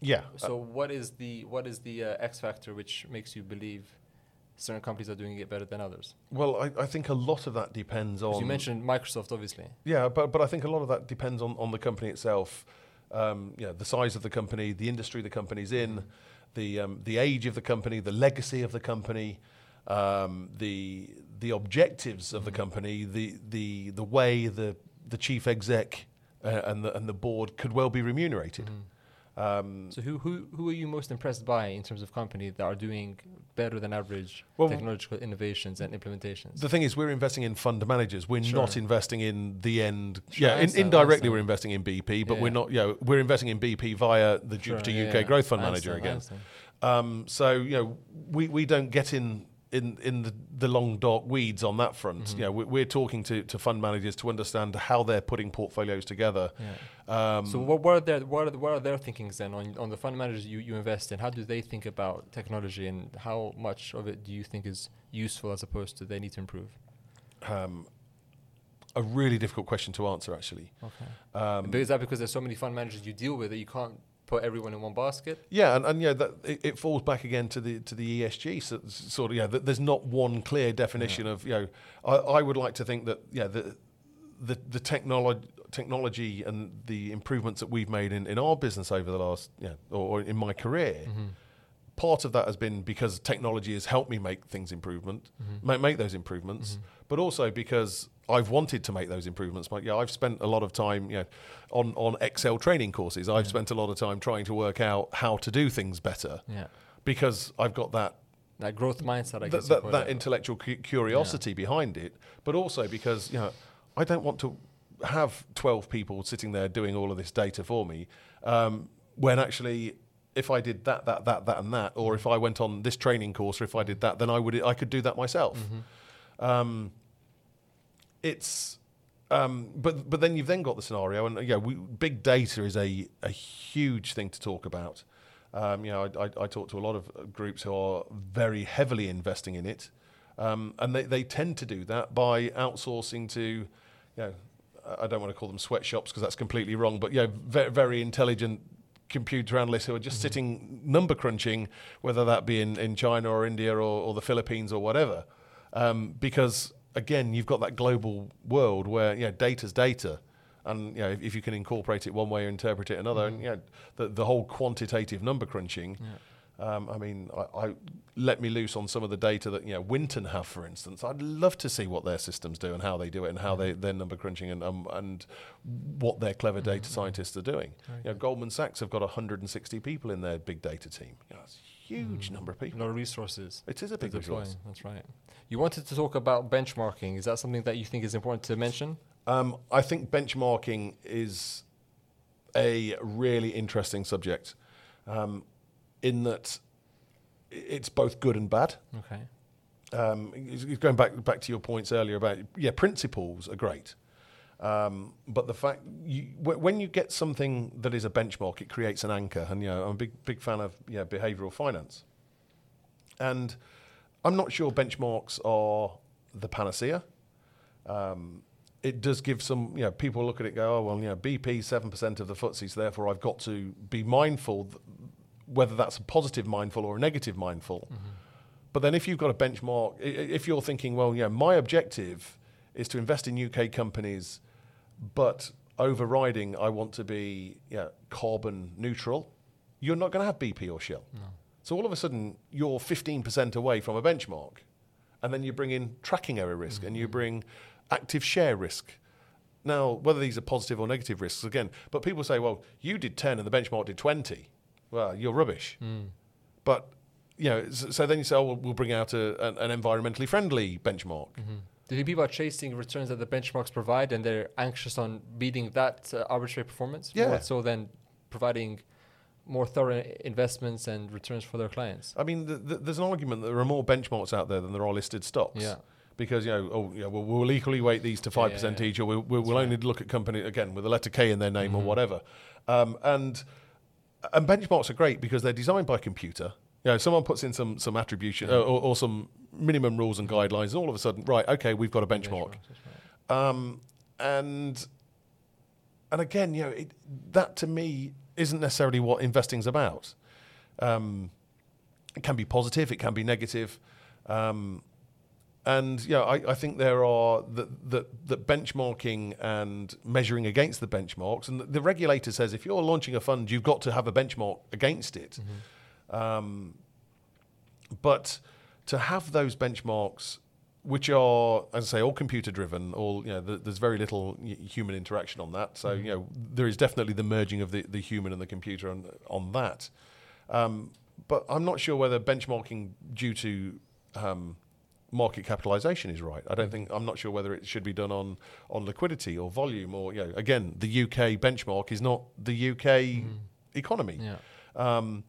Yeah. So what is the what is the uh, X factor which makes you believe certain companies are doing it better than others? well, I, I think a lot of that depends on you mentioned Microsoft, obviously. Yeah, but but I think a lot of that depends on, on the company itself. Um, you know, the size of the company, the industry the company's in, the um, the age of the company, the legacy of the company, um, the the objectives of the company, the the the way the the chief exec uh, and the and the board could well be remunerated. Um, So who who who are you most impressed by in terms of company that are doing better than average Well, technological innovations and implementations? The thing is, we're investing in fund managers. We're Sure. not investing in the end. Sure, yeah, in, indirectly, we're investing in BP, but Yeah. we're not. You know, we're investing in BP via the Jupiter UK yeah. Growth Fund Manager again. Um, so you know, we, we don't get in in in the, the long dark weeds on that front. Mm-hmm. You know, we, we're talking to, to fund managers to understand how they're putting portfolios together. Yeah. Um, so what, what are their what are, the- what are their thinkings then on, on the fund managers you, you invest in? How do they think about technology and how much of it do you think is useful as opposed to they need to improve? um, a really difficult question to answer, actually. Okay. Um, But is that because there's so many fund managers you deal with that you can't put everyone in one basket? Yeah, and, and yeah, that it, it falls back again to the to the ESG so, sort of. Yeah, th- there's not one clear definition of you know. I, I would like to think that yeah the the the technology technology and the improvements that we've made in, in our business over the last yeah or, or in my career. Mm-hmm. Part of that has been because technology has helped me make things improvement, make, make those improvements, but also because I've wanted to make those improvements. Like, yeah, I've spent a lot of time, you know, on on Excel training courses. I've spent a lot of time trying to work out how to do things better Yeah. because I've got that That growth mindset, I that, guess. you that, that intellectual cu- curiosity behind it, but also because you know I don't want to have twelve people sitting there doing all of this data for me um, when actually. If I did that, that, that, that, and that, or if I went on this training course, or if I did that, then I would I could do that myself. Mm-hmm. Um, it's um, but but then you've then got the scenario, and yeah, we, big data is a a huge thing to talk about. Um, you know, I, I, I talk to a lot of groups who are very heavily investing in it, um, and they, they tend to do that by outsourcing to, you know, I don't want to call them sweatshops because that's completely wrong, but you know, very, very intelligent computer analysts who are just sitting number crunching, whether that be in, in China or India or, or the Philippines or whatever, um, because again, you've got that global world where you know data's data, and you know if, if you can incorporate it one way or interpret it another, and you know the the whole quantitative number crunching. Um, I mean, I, I let me loose on some of the data that you know Winton have, for instance. I'd love to see what their systems do and how they do it and how they their number crunching and um, and what their clever data scientists are doing. Very You know, good. Goldman Sachs have got 160 people in their big data team. You know, huge Mm. number of people. A lot of resources. It is a big resource. That's right. You wanted to talk about benchmarking. Is that something that you think is important to mention? Um, I think benchmarking is a really interesting subject um, in that it's both good and bad. Okay. Um, going back back to your points earlier about yeah, principles are great, um, but the fact you, wh- when you get something that is a benchmark, it creates an anchor. And you know, I'm a big big fan of yeah, behavioural finance, and I'm not sure benchmarks are the panacea. Um, it does give some, you know, people look at it and go, oh, well, you know, BP 7% of the FTSE, so therefore I've got to be mindful, whether that's a positive mindful or a negative mindful. Mm-hmm. But then if you've got a benchmark, if you're thinking, well, know, my objective is to invest in UK companies, but overriding, I want to be know, carbon neutral, you're not going to have BP or Shell. So all of a sudden, you're 15% away from a benchmark. And then you bring in tracking error risk and you mm-hmm. bring active share risk. Now, whether these are positive or negative risks, again, but people say, well, you did 10 and the benchmark did 20. Well, you're rubbish. But, you know, so, so then you say, oh, well, we'll bring out a, an, an environmentally friendly benchmark. Do you think people are chasing returns that the benchmarks provide and they're anxious on beating that uh, arbitrary performance? Yeah. So than providing more thorough investments and returns for their clients? I mean, th th there's an argument that there are more benchmarks out there than there are listed stocks. Yeah. Because you know, oh, yeah, we'll, we'll equally weight these to five yeah, percent yeah. each, or we'll, we'll, we'll right. only look at company again with a letter K in their name or Mhm. whatever. Um, and and benchmarks are great because they're designed by computer. You know, someone puts in some some attribution Yeah. uh, or, or some minimum rules and guidelines, and all of a sudden, right, okay, we've got a benchmark. Right. Um, and and again, you know, it, that to me isn't necessarily what investing's about. Um, it can be positive, it can be negative, um, and yeah, I, I think there are that that that benchmarking and measuring against the benchmarks, and the, the regulator says if you're launching a fund, you've got to have a benchmark against it. Um, but to have those benchmarks, which are, as I say, all computer driven, all you know, th- there's very little human interaction on that. So you know, there is definitely the merging of the, the human and the computer on, on that. Um, but I'm not sure whether benchmarking due to um, market capitalization is right. I don't think I'm not sure whether it should be done on on liquidity or volume or you know, again, the UK benchmark is not the UK economy. Yeah. Um,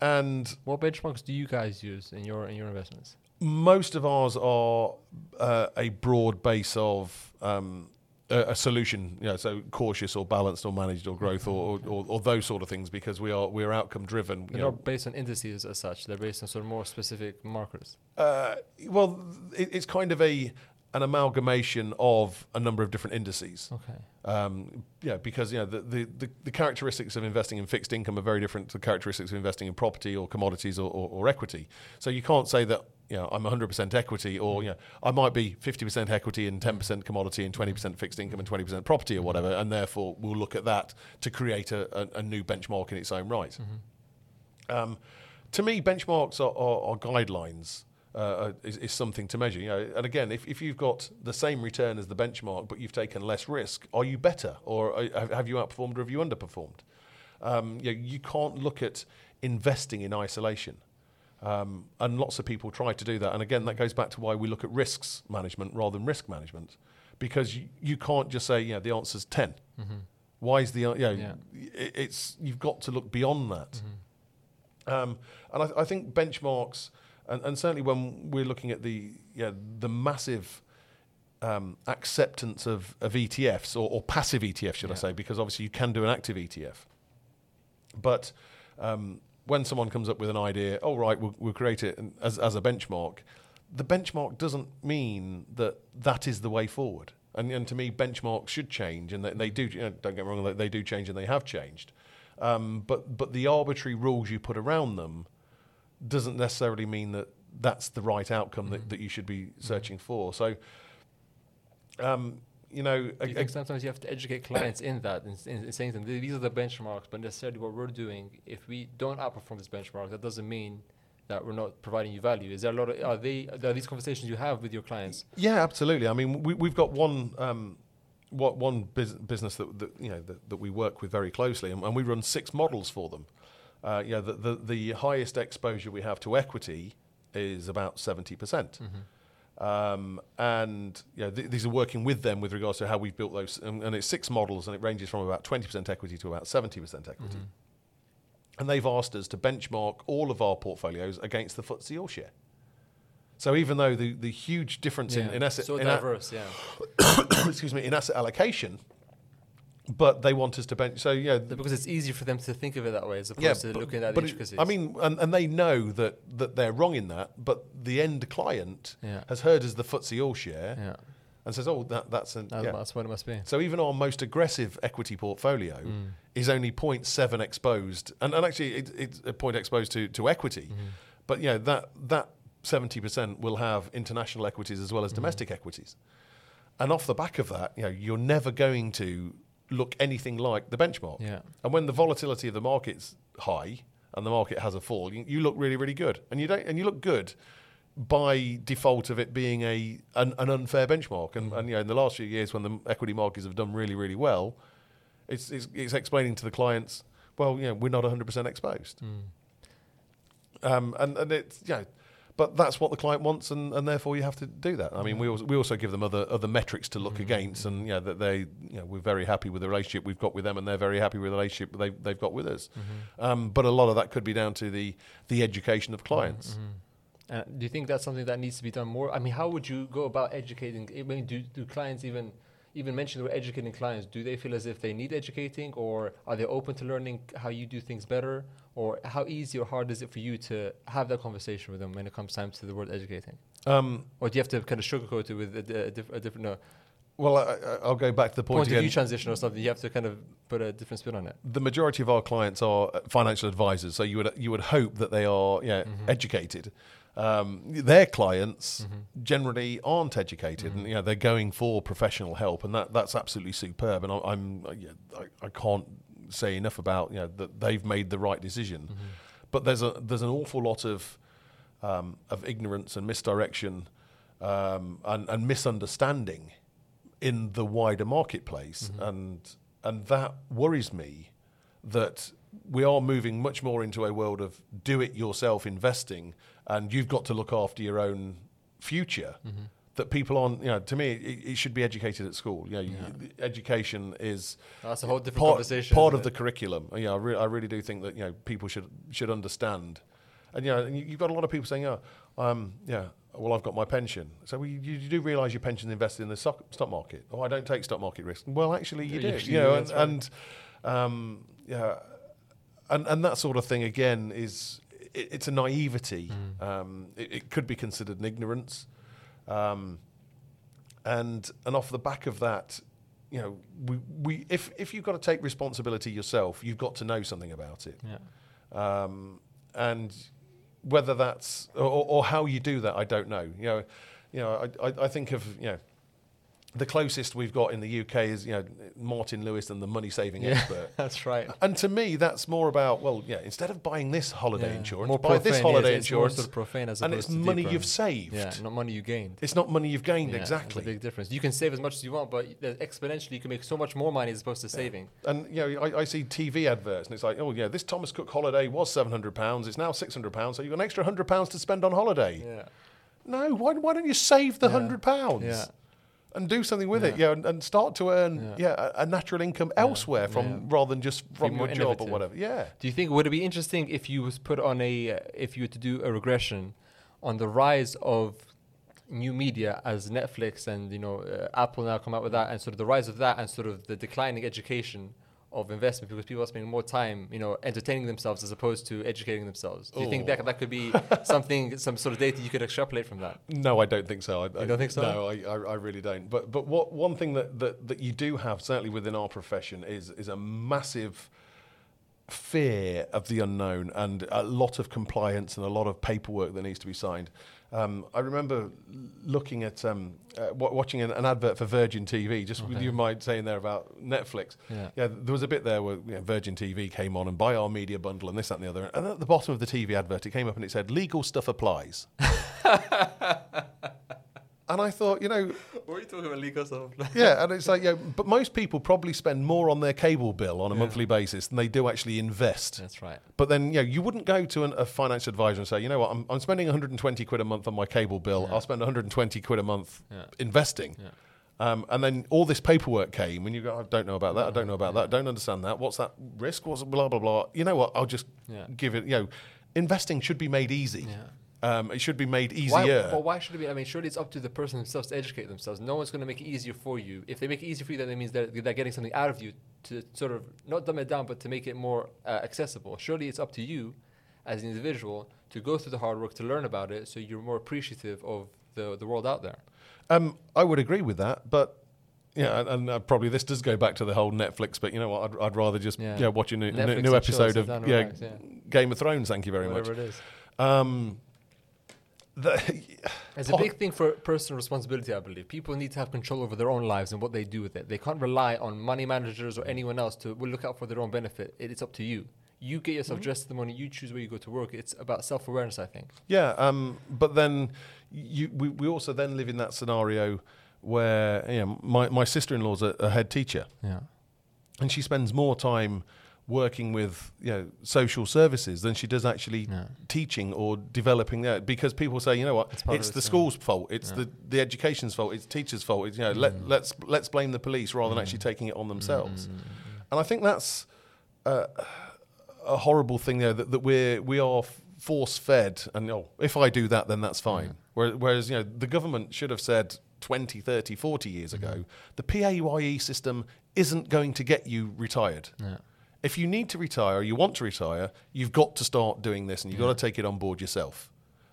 and What benchmarks do you guys use in your in your investments? most of ours are uh, a broad base of um, a, a solution, you know, so cautious or balanced or managed or growth or, or, or those sort of things because we are we're outcome driven. They're not based on indices as such. They're based on sort of more specific markers. Uh, well, it, it's kind of a an amalgamation of a number of different indices. Okay. Um, yeah, because you know the, the, the, the characteristics of investing in fixed income are very different to the characteristics of investing in property or commodities or, or, or equity. So you can't say that you know I'm 100% equity or you know I might be 50% equity and 10% commodity and 20% fixed income and 20% property or whatever, and therefore we'll look at that to create a, a, a new benchmark in its own right. Um, to me, benchmarks are, are, are guidelines. Uh, is, is something to measure, you know. And again, if, if you've got the same return as the benchmark, but you've taken less risk, are you better, or are, have- you outperformed, or have you underperformed? Um, you, know, you can't look at investing in isolation, um, and lots of people try to do that. And again, that goes back to why we look at risks management rather than risk management, because you, you can't just say, yeah, the answer's ten. Why is the you know, Yeah. it's you've got to look beyond that. Um, and I, I think benchmarks, and, and certainly when we're looking at the yeah, the massive um, acceptance of, of ETFs or, or passive ETFs, should I say, because obviously you can do an active ETF. But um, when someone comes up with an idea, oh right, we'll, we'll create it as, as a benchmark. The benchmark doesn't mean that that is the way forward. And, and to me, benchmarks should change, and they, they do. You know, don't get me wrong; they, they do change, and they have changed. Um, but but the arbitrary rules you put around them doesn't necessarily mean that that's the right outcome that, that you should be searching for. So, um, you know, Do you a- think sometimes you have to educate clients in that, in, in, in saying to them, these are the benchmarks, but necessarily what we're doing, if we don't outperform this benchmark, that doesn't mean that we're not providing you value. Is there a lot of, are they, are these conversations you have with your clients? Yeah, absolutely. I mean, we, we've got one um, what one bus- business that, that you know that, that we work with very closely, and, and we run six models for them. Uh, yeah, the, the the highest exposure we have to equity is about seventy percent. Um, and you know, th- these are working with them with regards to how we've built those, and, and it's six models, and it ranges from about twenty percent equity to about seventy percent equity. And they've asked us to benchmark all of our portfolios against the FTSE All Share. So even though the, the huge difference in, in asset so in a- yeah. *coughs* excuse me in asset allocation, but they want us to bench. So yeah, Because it's easier for them to think of it that way as opposed yeah. to but- looking at but the it- intricacies. I mean, and, and they know that that they're wrong in that, but the end client Yeah. has heard as the FTSE All Share yeah, and says, "Oh, that, that's an that's, yeah." that's what it must be. So even our most aggressive equity portfolio Mm. is only 0.7 exposed, and, and actually it, it's a point exposed to, to equity. Mm-hmm. But you know that that 70% will have international equities as well as domestic equities, and off the back of that, you know you're never going to look anything like the benchmark. Yeah. And when the volatility of the market's high and the market has a fall, you, you look really really good, and you don't and you look good by default of it being a an, an unfair benchmark. And, and you know, in the last few years, when the equity markets have done really, really well, it's it's, it's explaining to the clients, well, you know, we're not 100% exposed. Um, and and it's you know, but that's what the client wants, and, and therefore you have to do that. I mean, we also, we also give them other other metrics to look against, and you know that they you know we're very happy with the relationship we've got with them, and they're very happy with the relationship they they've got with us. Um, but a lot of that could be down to the the education of clients. Uh, do you think that's something that needs to be done more? I mean, how would you go about educating? I mean, do, do clients even even mention we're educating clients? Do they feel as if they need educating, or are they open to learning how you do things better? Or how easy or hard is it for you to have that conversation with them when it comes time to the word educating? Um, Or do you have to kind of sugarcoat it with a, a, diff- a different no, well, I, I- I'll go back to the point, point of again. view transition or something? You have to kind of put a different spin on it. the majority of our clients are uh, financial advisors, so you would you would hope that they are yeah, Mm-hmm. educated. Um, their clients generally aren't educated, Mm-hmm. and you know they're going for professional help, and that that's absolutely superb. And I, I'm yeah, I, I can't say enough about you know that they've made the right decision. Mm-hmm. But there's a there's an awful lot of um, of ignorance and misdirection um, and, and misunderstanding in the wider marketplace, and and that worries me that we are moving much more into a world of do-it-yourself investing, and you've got to look after your own future. That people aren't, you know, to me, it, it should be educated at school. You know, you- education is That's a whole different part, conversation. part of the it? curriculum. Yeah, I, re- I really do think that you know people should should understand. And you know, and you- you've got a lot of people saying, "Oh, um, yeah, well, I've got my pension." So well, you, you do realise your pension's invested in the stock, stock market. Oh, I don't take stock market risk. Well, actually, you Yeah, do. You you know, and, right. and um, yeah, and and that sort of thing again is it, it's a naivety. Mm. Um, it, it could be considered an ignorance. Um, and and off the back of that, you know, we, we if if you've got to take responsibility yourself, you've got to know something about it. Yeah. Um, and whether that's or, or how you do that, I don't know. You know, you know, I, I, I think of you know. The closest we've got in the UK is, you know, Martin Lewis and the money saving Yeah, expert. *laughs* that's right. And to me, that's more about well, yeah. Instead of buying this holiday Yeah. insurance, More buy this holiday yes, it's more insurance, sort of profane as and it's money deeper. you've saved. Yeah, not money you gained. It's not money you've gained Yeah, exactly. Big difference. You can save as much as you want, but exponentially you can make so much more money as opposed to saving. And you know, I, I see TV adverts, and it's like, oh yeah, this Thomas Cook holiday was seven hundred pounds. It's now six hundred pounds, so you've got an extra hundred pounds to spend on holiday. Yeah. No, why, why don't you save the hundred pounds Yeah. And do something with it? Yeah. Yeah, and, and start to earn Yeah. yeah, a, a natural income elsewhere from Yeah. rather than just from your job or whatever. Yeah. Do you think would it be interesting if you was put on a uh, if you were to do a regression on the rise of new media as Netflix and you know uh, Apple now come out with that and sort of the rise of that and sort of the declining education of investment because people are spending more time you know entertaining themselves as opposed to educating themselves. Do you think that that could be *laughs* something some sort of data you could extrapolate from that? No, I don't think so. I, You don't think so? No, I, I, I really don't. But but what one thing that, that, that you do have certainly within our profession is is a massive, you know, a, a natural income elsewhere from rather than just from your job or whatever. Yeah. And you know, I, I see TV adverts, and it's like, yeah, this Thomas Cook holiday was seven hundred pounds. It's now six hundred pounds, so you've got an extra hundred pounds to spend on holiday. No, why, why don't you save the hundred pounds Yeah. and do something with it? Do you think would it be interesting if you was put on a if you were to do a regression on the rise of fear of the unknown and a lot of compliance and a lot of paperwork that needs to be signed. Um, I remember looking at um, uh, w- watching an, an, advert for Virgin TV, just with Okay. you might saying there about Netflix. Yeah. Yeah, there was a bit there where you know, Virgin TV came on and buy our media bundle and this, that, and the other. And at the bottom of the TV advert, it came up and it said, legal stuff applies. *laughs* and I thought, you know, What are you talking about legal stuff? yeah, and it's like, yeah, but most people probably spend more on their cable bill on a Yeah. monthly basis than they do actually invest. That's right. But then, you know, you wouldn't go to an, a finance advisor and say, you know what, I'm, I'm spending 120 quid a month on my cable bill. Yeah. I'll spend 120 quid a month Yeah. investing. Yeah. Um, and then all this paperwork came, and you go, I don't know about that. I don't know about that. I don't understand that. What's that risk? What's blah blah blah? You know what? I'll just give it. You know, investing should be made easy. Um, it should be made Why, easier. but why should it be? I mean, surely it's up to the person themselves to educate themselves. No one's going to make it easier for you. If they make it easier for you, then it means they're, they're getting something out of you to sort of not dumb it down, but to make it more uh, accessible. Surely it's up to you as an individual to go through the hard work to learn about it so you're more appreciative of the, the world out there. Um, I would agree with that, but yeah, and, and uh, probably this does go back to the whole Netflix. But you know what? I'd, I'd rather just Yeah. yeah. watch a new, new, new episode of yeah, yeah. Game of Thrones. Thank you very Whatever much. it is. Um, the, It's a big thing for personal responsibility, I believe. People need to have control over their own lives and what they do with it. They can't rely on money managers or anyone else to look out for their own benefit. It, it's up to you. You get yourself dressed in the morning. You choose where you go to work. It's about self awareness, I think. Yeah, um, but then you, we, we also then live in that scenario where you know, my, my sister-in-law's a, a head teacher Yeah. and she spends more time working with you know social services than she does actually Yeah. teaching or developing that because people say you know what It's it's, the school's fault it's Yeah. the, the education's fault it's teachers fault it's, you know let, Mm. let's let's blame the police rather than actually taking it on themselves and I think that's uh, a horrible thing there that, that we're we are force fed and oh, if I do that then that's fine. Whereas, whereas you know the government should have said 20, 30, 40 years ago the PAYE system isn't going to get you retired. Yeah. If you need to retire or you want to retire, you've got to start doing this and you've Yeah. got to take it on board yourself.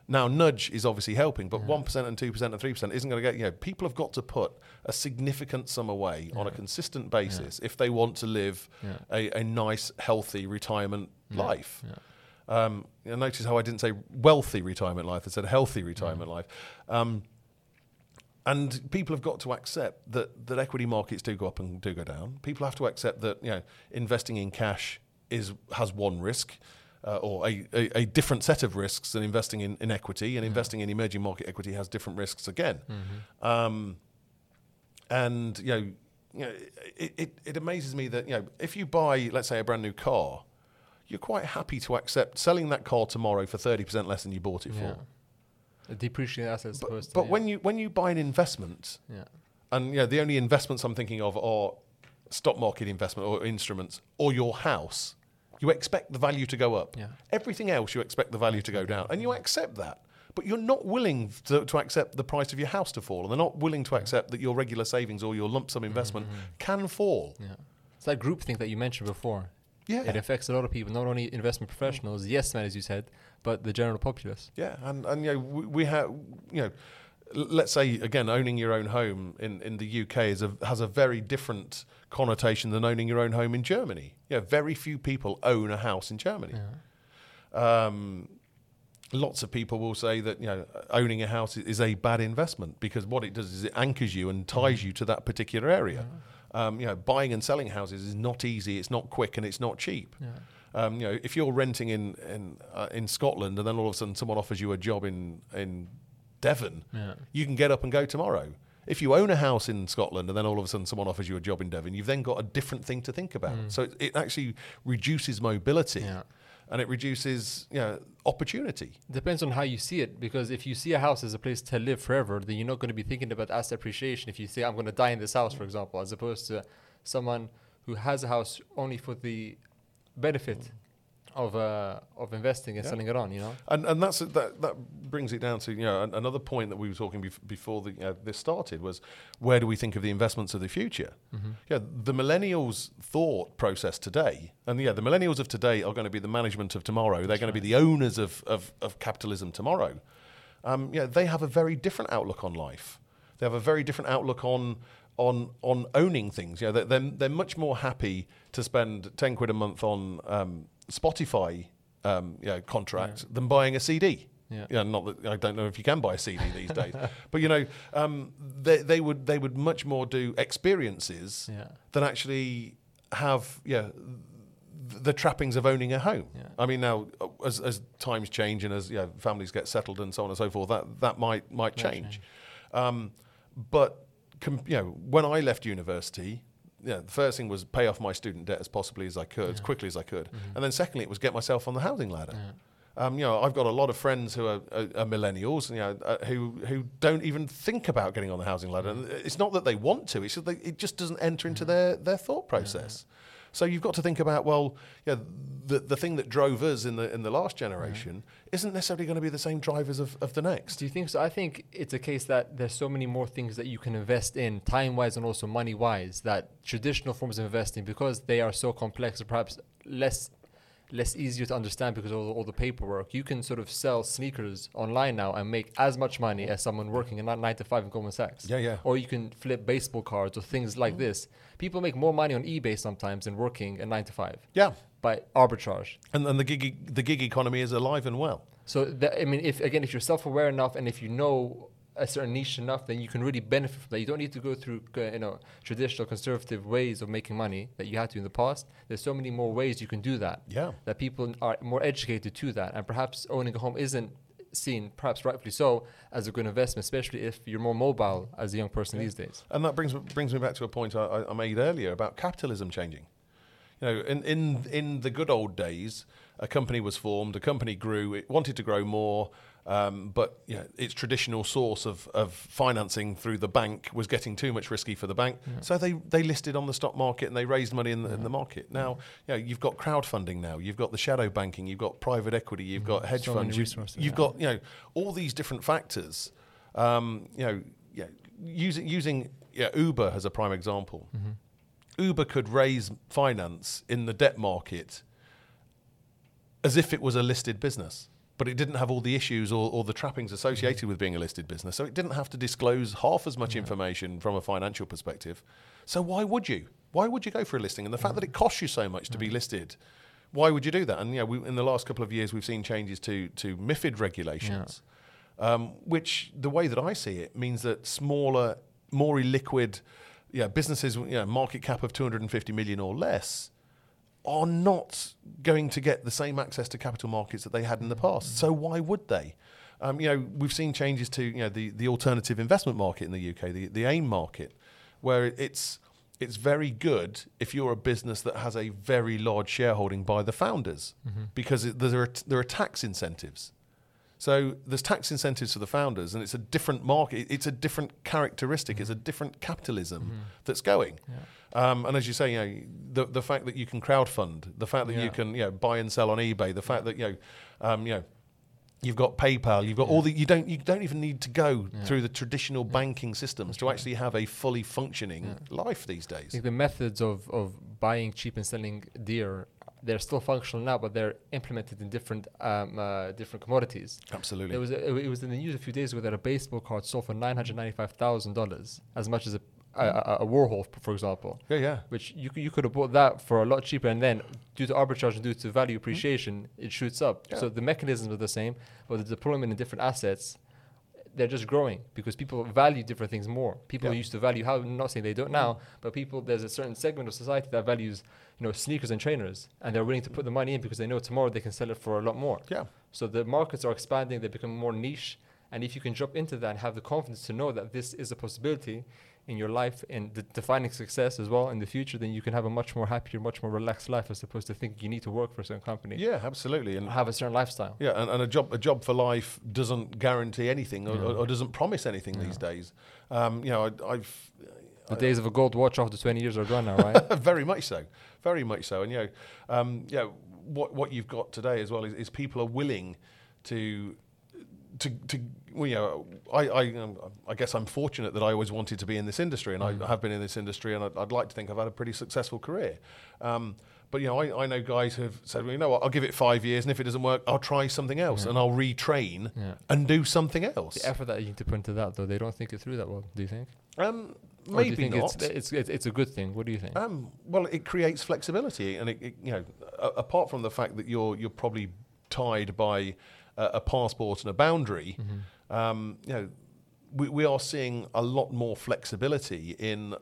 Now, nudge is obviously helping, but Yeah. 1% and 2% and 3% isn't going to get, you know, people have got to put a significant sum away on a consistent basis if they want to live Yeah. a, a nice, healthy retirement Yeah. life. Yeah. Um, you notice how I didn't say wealthy retirement life, I said healthy retirement life. Um, and people have got to accept that, that equity markets do go up and do go down. People have to accept that you know investing in cash is has one risk. Uh, or a, a, a different set of risks than investing in, in equity, and Yeah. investing in emerging market equity has different risks again. Mhm. Um, and you know, you know, it, it, it amazes me that you know if you buy, let's say, a brand new car, you're quite happy to accept selling that car tomorrow for thirty percent less than you bought it Yeah. for. A depreciating asset as But, to. but yeah. when you when you buy an investment, Yeah. and you know, the only investments I'm thinking of are stock market investment or instruments or your house, you expect the value to go up. Yeah. Everything else, you expect the value to go down, and you mm. accept that. But you're not willing to, to accept the price of your house to fall, and they're not willing to accept that your regular savings or your lump sum investment mm-hmm. can fall. Yeah. It's that group thing that you mentioned before. Yeah, It affects a lot of people, not only investment professionals, mm. yes men, as you said, but the general populace. yeah, and and you know we, we have you know. Let's say again, owning your own home in, in the UK is a, has a very different connotation than owning your own home in Germany. Yeah, very few people own a house in Germany. Yeah. Um, lots of people will say that you know owning a house is a bad investment because what it does is it anchors you and ties you to that particular area. Um, you know, buying and selling houses is not easy. It's not quick and it's not cheap. Yeah. Um, you know, if you're renting in in uh, in Scotland and then all of a sudden someone offers you a job in in Devon, Yeah. you can get up and go tomorrow. If you own a house in Scotland and then all of a sudden someone offers you a job in Devon, you've then got a different thing to think about. Mm. So it, it actually reduces mobility Yeah. and it reduces you know opportunity. Depends on how you see it, because if you see a house as a place to live forever, then you're not going to be thinking about asset appreciation. If you say, I'm going to die in this house, for example, as opposed to someone who has a house only for the benefit of uh, of investing and Yeah. selling it on, you know? And and that's that that brings it down to you know another point that we were talking bef- before the, uh, this started was where do we think of the investments of the future? Yeah, the millennials' thought process today, and yeah, the millennials of today are going to be the management of tomorrow. They're going to be the owners of, of, of capitalism tomorrow. Um, yeah, they have a very different outlook on life. They have a very different outlook on on on owning things. You know, they're they're, they're much more happy to spend ten quid a month on um, Spotify um, you know, contract than buying a CD. Yeah. You know, not that I don't know if you can buy a CD these days, *laughs* but you know, um, they they would they would much more do experiences Yeah. than actually have yeah th- the trappings of owning a home. Yeah. I mean, now uh, as as times change and as yeah, families get settled and so on and so forth, that that might might change. Um, but com- you know, when I left university. Yeah, the first thing was pay off my student debt as possibly as I could, as quickly as I could, and then secondly, it was get myself on the housing ladder. Um, you know, I've got a lot of friends who are, are, are millennials, you know, uh, who who don't even think about getting on the housing ladder. And it's not that they want to; it's just they, it just doesn't enter into their their thought process. So you've got to think about well, yeah, the the thing that drove us in the in the last generation isn't necessarily going to be the same drivers of, of the next. Do you think so? I think it's a case that there's so many more things that you can invest in, time wise and also money wise, that traditional forms of investing, because they are so complex, or perhaps less less easier to understand because of all, all the paperwork. You can sort of sell sneakers online now and make as much money as someone working in nine to five in Goldman Sachs. Yeah, yeah. Or you can flip baseball cards or things like this. People make more money on eBay sometimes than working a nine to five Yeah, by arbitrage. and and the gig the gig economy is alive and well. So that, I mean, if again, if you're self-aware enough and if you know a certain niche enough, then you can really benefit from that. You don't need to go through uh, you know traditional conservative ways of making money that you had to in the past. There's so many more ways you can do that. Yeah. That people are more educated to that, and perhaps owning a home isn't seen, perhaps rightfully so, as a good investment, especially if you're more mobile as a young person these days. And that brings brings me back to a point I, I- I made earlier about capitalism changing. You know, in, in in the good old days, a company was formed, a company grew, it wanted to grow more, um, but you know, its traditional source of, of financing through the bank was getting too much risky for the bank. So they, they listed on the stock market and they raised money in the, in the market. Now, you know, you've got crowdfunding now, you've got the shadow banking, you've got private equity, you've got hedge funds, you've- resources, you've got you know all these different factors. Um, you know, yeah, using using yeah, Uber as a prime example. Uber could raise finance in the debt market as if it was a listed business, but it didn't have all the issues or, or the trappings associated with being a listed business. So it didn't have to disclose half as much information from a financial perspective. So why would you? Why would you go for a listing? And the fact that it costs you so much to be listed, why would you do that? And you know, we, in the last couple of years, we've seen changes to to MIFID regulations, um, which the way that I see it means that smaller, more illiquid, yeah, businesses, you know, market cap of 250 million or less, are not going to get the same access to capital markets that they had in the past. So why would they? Um, you know, we've seen changes to you know the, the alternative investment market in the UK, the, the AIM market, where it's it's very good if you're a business that has a very large shareholding by the founders, because it, there are there are tax incentives. So there's tax incentives for the founders, and it's a different market. It's a different characteristic. It's a different capitalism that's going. Um, and as you say, you know, the the fact that you can crowdfund, the fact that Yeah. you can you know buy and sell on eBay, the fact that you know, um, you know, you've got PayPal, you've got all the you don't you don't even need to go through the traditional banking systems to actually have a fully functioning life these I days. think the methods of, of buying cheap and selling dear, they're still functional now, but they're implemented in different um, uh, different commodities. Absolutely. There was a, it was in the news a few days ago that a baseball card sold for nine hundred ninety five thousand dollars, as much as a a, a, a Warhol, for example. yeah, yeah. Which you you could have bought that for a lot cheaper, and then due to arbitrage and due to value appreciation, it shoots up. Yeah. So the mechanisms are the same, but the deployment in different assets, they're just growing because people value different things more. People Yeah. used to value how I'm not saying they don't now, but people there's a certain segment of society that values you know sneakers and trainers, and they're willing to put the money in because they know tomorrow they can sell it for a lot more. Yeah. So the markets are expanding, they become more niche. And if you can jump into that and have the confidence to know that this is a possibility in your life and de- defining success as well in the future, then you can have a much more happier, much more relaxed life as opposed to thinking you need to work for a certain company Yeah, absolutely. and have a certain lifestyle. Yeah, and, and a job a job for life doesn't guarantee anything or, Yeah. or, or doesn't promise anything these days. Um, you know, I, I've The days of a gold watch after 20 years are gone now, right? *laughs* very much so, very much so. And you know, um, know what what you've got today as well is, is people are willing to. To, to well, you know, I I, um, I guess I'm fortunate that I always wanted to be in this industry, and I have been in this industry, and I'd, I'd like to think I've had a pretty successful career. Um, but you know, I, I know guys who've said, well, you know what, I'll give it five years, and if it doesn't work, I'll try something else, and I'll retrain Yeah. and do something else. the effort that you need to put into that, though, they don't think it through that well, do you think? Um, Or do you maybe think not. It's, it's, it's, it's a good thing. What do you think? Um, well, it creates flexibility, and it, it, you know, a, apart from the fact that you're you're probably tied by a, a passport and a boundary, Mm-hmm. um, you know, we, we are seeing a lot more flexibility in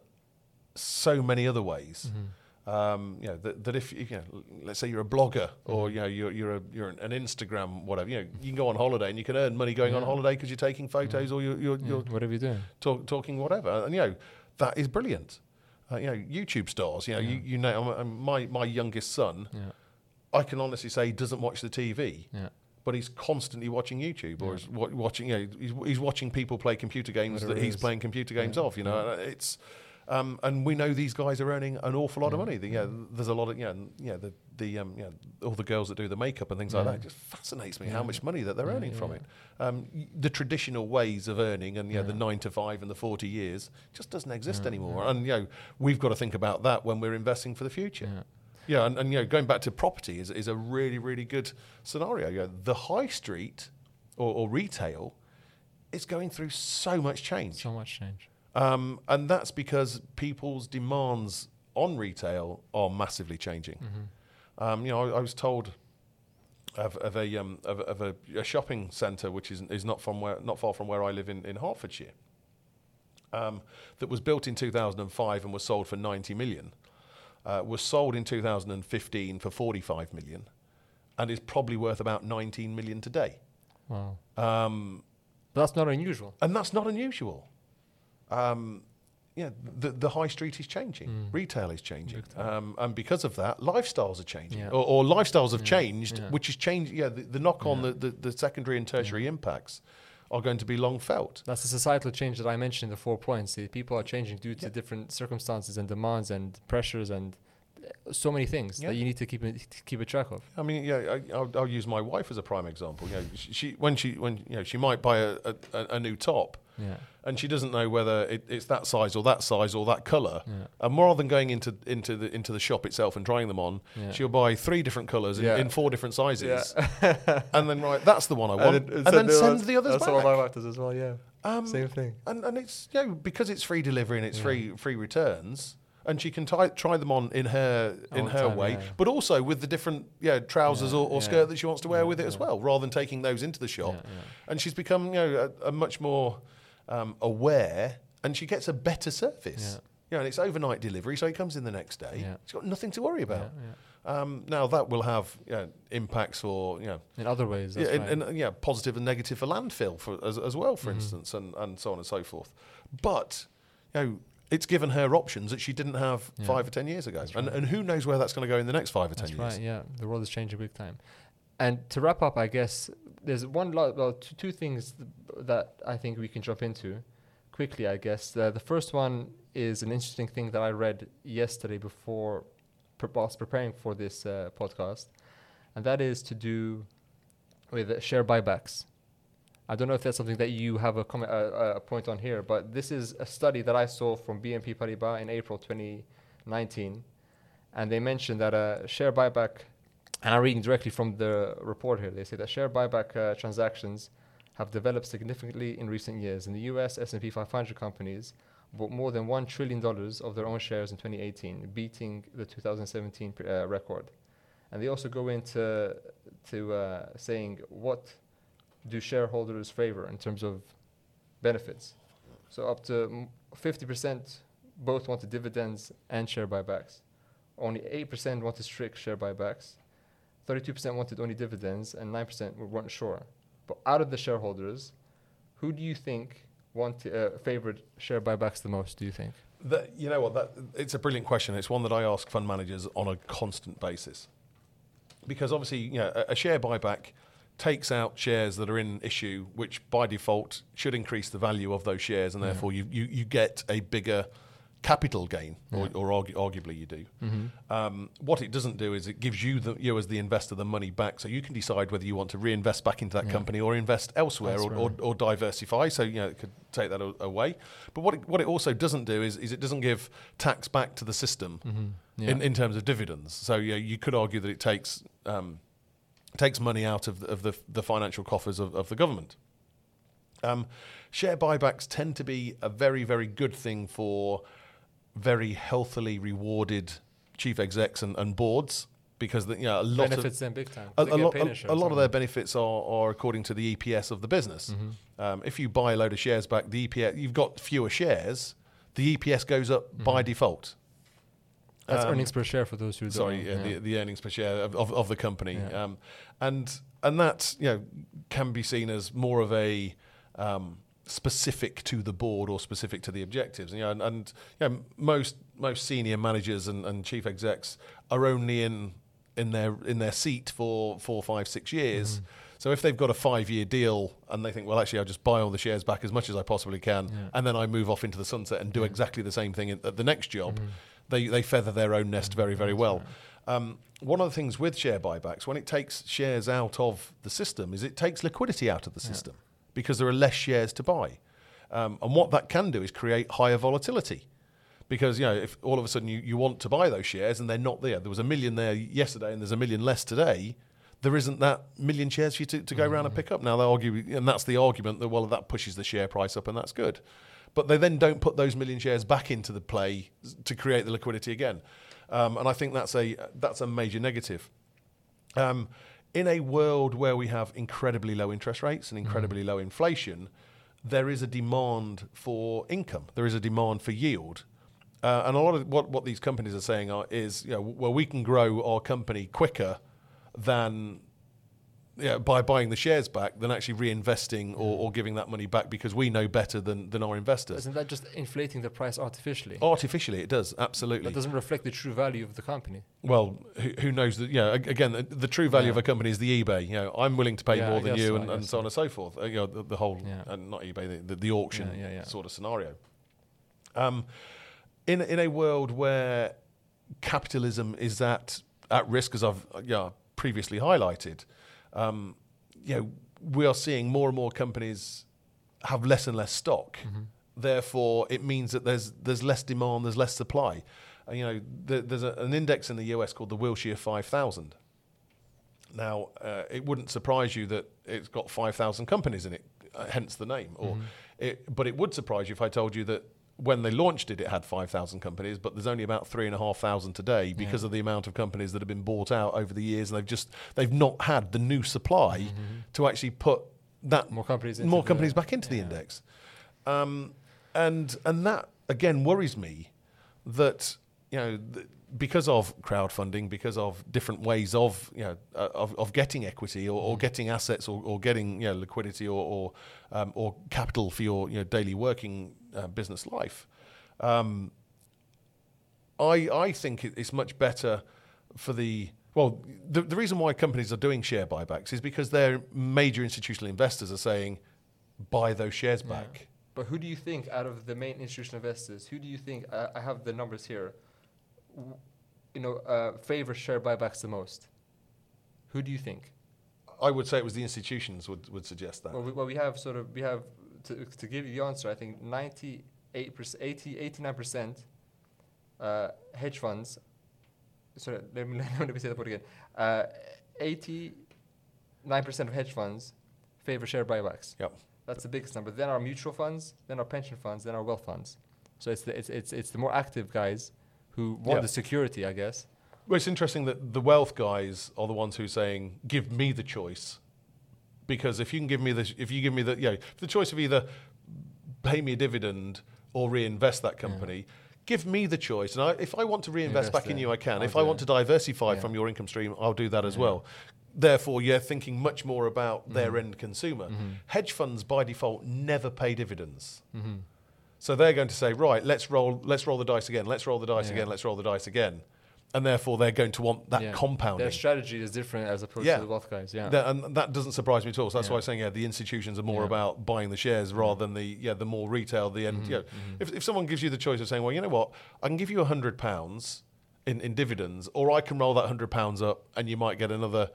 so many other ways. Mm-hmm. Um, you know that, that if you know, let's say you're a blogger or Mm-hmm. you know you're you're, a, you're an Instagram whatever you know you can go on holiday and you can earn money going on holiday because you're taking photos or you're you're, Yeah, you're whatever you do. talk, talking whatever, and you know that is brilliant. Uh, you know, YouTube stars. You know, you, you know, um, my my youngest son, Yeah, I can honestly say, he doesn't watch the TV, yeah. but he's constantly watching YouTube or Yeah. he's watching. You know, he's, he's watching people play computer games Whatever that he's is. playing computer games Yeah. of. You know, it's. Um, and we know these guys are earning an awful lot of money. The, you know, there's a lot of, you know, you know the, the um, you know, all the girls that do the makeup and things like that. It just fascinates me Yeah. how much money that they're earning yeah, from yeah. it. Um, the traditional ways of earning and you know, the nine to five and the 40 years just doesn't exist Yeah, anymore. yeah. And, you know, we've got to think about that when we're investing for the future. yeah. Yeah, and, and you know, going back to property is, is a really, really good scenario. You know, the high street or, or retail is going through so much change. So much change. Um, and that's because people's demands on retail are massively changing. Mm-hmm. Um, you know, I, I was told of, of a um, of, of a, a shopping centre which is is not from where not far from where I live in in Hertfordshire. Um, that was built in 2005 and was sold for 90 million. Uh, was sold in 2015 for 45 million, and is probably worth about 19 million today. Wow. Um, that's not unusual. and that's not unusual. Um, yeah, the, the high street is changing, Mm. retail is changing, um, and because of that, lifestyles are changing, Yeah. or, or lifestyles have Yeah, changed, yeah. which is changed. Yeah, the, the knock on the, the, the secondary and tertiary impacts are going to be long felt. That's the societal change that I mentioned in the four points. The people are changing due to different circumstances and demands and pressures and uh, so many things Yeah. that you need to keep it, keep a track of. I mean, yeah, I, I'll, I'll use my wife as a prime example. You know, she, when she when you know she might buy a, a, a a new top, Yeah. and she doesn't know whether it, it's that size or that size or that colour. Yeah. And more than going into into the into the shop itself and trying them on, Yeah. she'll buy three different colours in, Yeah. in four different sizes, *laughs* and then right, that's the one I want, and, send then the send ones- the others That's back. what my wife does as well. Yeah. Um, Same thing. and and it's you know because it's free delivery and it's Yeah. free free returns. And she can try, try them on in her in All the her time, way, yeah, yeah. but also with the different yeah trousers Yeah, or, or yeah. skirt that she wants to wear Yeah, with it as well, rather than taking those into the shop. Yeah, yeah. And she's become you know a, a much more um, aware, and she gets a better service. Yeah. You know, and it's overnight delivery, so it comes in the next day. Yeah. She's got nothing to worry about. yeah. Um, now that will have you know, impacts for you know In other ways, yeah, and, right. and, yeah, positive and negative for landfill for, as, as well, for Mhm. instance, and, and so on and so forth. But you know, it's given her options that she didn't have Yeah. five or ten years ago, That's and, and who knows where that's going to go in the next five or ten That's years. right. Yeah, the world is changing big time. And to wrap up, I guess there's one lot, well, two, two things th- that I think we can jump into quickly. I guess uh, the first one is an interesting thing that I read yesterday before pre- whilst preparing for this uh, podcast, and that is to do with uh, share buybacks. I don't know if that's something that you have a comment, a point on here, but this is a study that I saw from BNP Paribas in April 2019, and they mentioned that a share buyback, and I'm reading directly from the report here. They say that share buyback uh, transactions have developed significantly in recent years. In the U.S., S&P 500 companies bought more than one trillion dollars of their own shares in 2018, beating the 2017 uh, record. And they also go into to uh, saying what do shareholders favor in terms of benefits. So up to mm, 50% both wanted dividends and share buybacks. Only 8% wanted strict share buybacks. 32% wanted only dividends, and 9% were- weren't sure. But out of the shareholders, who do you think want uh, favored share buybacks the most? Do you think? That, you know what? That it's a brilliant question. It's one that I ask fund managers on a constant basis, because obviously, you know, a, a share buyback takes out shares that are in issue, which by default should increase the value of those shares, and Yeah. therefore you, you, you get a bigger capital gain, or, Yeah. or argu- arguably you do. Mm-hmm. Um, what it doesn't do is it gives you, the, you as the investor, the money back, so you can decide whether you want to reinvest back into that Yeah. company or invest elsewhere or, or, right. or diversify. So you know it could take that a- away. But what it, what it also doesn't do is, is it doesn't give tax back to the system Mm-hmm. Yeah. in, in terms of dividends. So yeah, you could argue that it takes um, takes money out of the, of the, the financial coffers of, of the government. Um, share buybacks tend to be a very, very good thing for very healthily rewarded chief execs and, and boards because the, you know, a lot Benefits of them big time. a, a lot, a, a lot of their benefits are, are according to the EPS of the business. Mm-hmm. Um, if you buy a load of shares back, the EPS you've got fewer shares, the EPS goes up by default. That's Um, earnings per share for those who don't. Sorry, know. yeah, The, the earnings per share of, of, of the company, Yeah. um, and and that you know can be seen as more of a um, specific to the board or specific to the objectives. You know, and, and you know, most most senior managers and, and chief execs are only in in their in their seat for four, five, six years. Mm-hmm. So if they've got a five-year deal and they think, well, actually, I'll just buy all the shares back as much as I possibly can, Yeah. and then I move off into the sunset and do exactly the same thing at the next job, Mm-hmm. they they feather their own nest very, very well. Um, one of the things with share buybacks, when it takes shares out of the system, is it takes liquidity out of the system because there are less shares to buy. Um, and what that can do is create higher volatility. Because you know, if all of a sudden you, you want to buy those shares and they're not there, there was a million there yesterday and there's a million less today. There isn't that million shares for you to, to go around and pick up. Now they argue, and that's the argument that well that pushes the share price up and that's good, but they then don't put those million shares back into the play to create the liquidity again, um, and I think that's a that's a major negative. Um, in a world where we have incredibly low interest rates and incredibly low inflation, there is a demand for income. There is a demand for yield. Uh, and a lot of what, what these companies are saying are, is, you know, well, we can grow our company quicker than yeah, by buying the shares back than actually reinvesting or, or giving that money back because we know better than, than our investors. Isn't that just inflating the price artificially? Artificially, it does, absolutely. That doesn't reflect the true value of the company. Well, who, who knows that? You know, again, the, the true value Yeah. of a company is the eBay. You know, I'm willing to pay Yeah, more I than you, so, and, and so on and so forth. Uh, you know, the, the whole, uh, not eBay, the, the, the auction Yeah, yeah, yeah. sort of scenario. Um, in in a world where capitalism is at at risk, as I've yeah previously highlighted, um, you know, we are seeing more and more companies have less and less stock. Mm-hmm. Therefore, it means that there's there's less demand, there's less supply. Uh, you know, there, there's a, an index in the US called the Wilshire 5000. Now, uh, it wouldn't surprise you that it's got 5,000 companies in it, uh, hence the name. Or Mm-hmm. it, but it would surprise you if I told you that when they launched it, it had 5,000 companies, but there's only about 3,500 today because Yeah. of the amount of companies that have been bought out over the years, and they've just they've not had the new supply to actually put that Mm-hmm. More companies more the- companies back into the index. Um, and and that again worries me that you know th- because of crowdfunding, because of different ways of you know uh, of, of getting equity or, or getting assets or, or getting you know liquidity or or, um, or capital for your you know daily working uh, business life. Um, I I think it's much better for the well the the reason why companies are doing share buybacks is because their major institutional investors are saying buy those shares Yeah. back. But who do you think, out of the main institutional investors, who do you think, uh, I have the numbers here, w- you know, uh, favor share buybacks the most? Who do you think? I would say it was the institutions would, would suggest that. Well, we, well, we have sort of, we have, to, to give you the answer, I think 98%, 80, 89% uh, hedge funds, sorry, *laughs* let me, let me say that part again. Uh, 89% of hedge funds favor share buybacks. Yep. That's the biggest number. Then our mutual funds, then our pension funds, then our wealth funds. So it's the, it's, it's, it's the more active guys who want Yeah. the security, I guess. Well, it's interesting that the wealth guys are the ones who are saying, "Give me the choice," because if you can give me the, if you give me the, you know, the choice of either pay me a dividend or reinvest that company. Give me the choice, and I, if I want to reinvest Invest back in you, I can. I'll if I want it. to diversify Yeah. from your income stream, I'll do that as Yeah. well. Therefore, you're thinking much more about their Mhm. end consumer. Mhm. Hedge funds, by default, never pay dividends. Mm-hmm. So they're going to say, right, let's roll, let's roll the dice again, let's roll the dice Yeah. again, let's roll the dice again, and therefore they're going to want that compounding. Their strategy is different as opposed Yeah. to the wealth guys. Yeah. And that doesn't surprise me at all. So that's Yeah. why I'm saying, yeah, the institutions are more Yeah. about buying the shares rather than the yeah the more retail. The end. Mhm, You know, mhm. if if someone gives you the choice of saying, well, you know what, I can give you a hundred pounds in in dividends, or I can roll that hundred pounds up, and you might get another.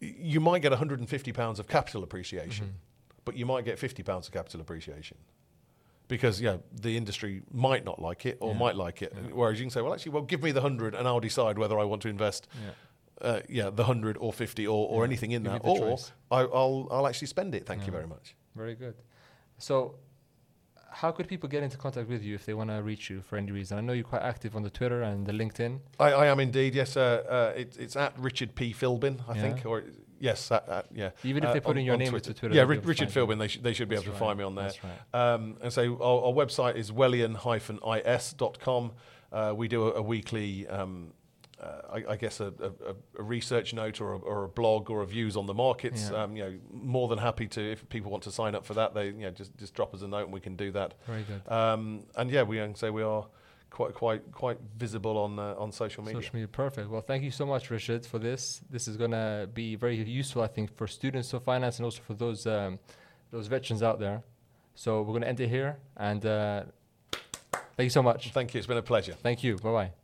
You might get 150 pounds of capital appreciation, Mhm. but you might get 50 pounds of capital appreciation. Because yeah, the industry might not like it or Yeah. might like it. Yeah. Whereas you can say, well, actually, well, give me the hundred, and I'll decide whether I want to invest Yeah. uh, yeah, the hundred or fifty or, or anything in give that, or choice. I, I'll I'll actually spend it. Thank you very much. Very good. So, how could people get into contact with you if they want to reach you for any reason? I know you're quite active on the Twitter and the LinkedIn. I, I am indeed. Yes, uh, uh, it, it's at Richard P Philbin, I think, or yes, at, at, yeah. Even if Uh, they put on- in your name Twitter. into Twitter. Yeah, they'll be Ri- able to Richard. Philbin. They, sh- they should be That's able to right. find me on there. That's right. Um, and so our, our website is wellian-is.com. Uh, we do a, a weekly, um, uh, I, I guess, a, a, a research note or a, or a blog or a views on the markets. Yeah. Um, you know, more than happy to if people want to sign up for that. They, you know, just just drop us a note and we can do that. Very good. Um, and yeah, we can say we are quite quite quite visible on uh, on social media. Social media, perfect. Well, thank you so much, Richard, for this. This is gonna be very useful, I think, for students of finance and also for those um, those veterans out there. So we're gonna end it here, and uh, thank you so much. Thank you. It's been a pleasure. Thank you. Bye bye.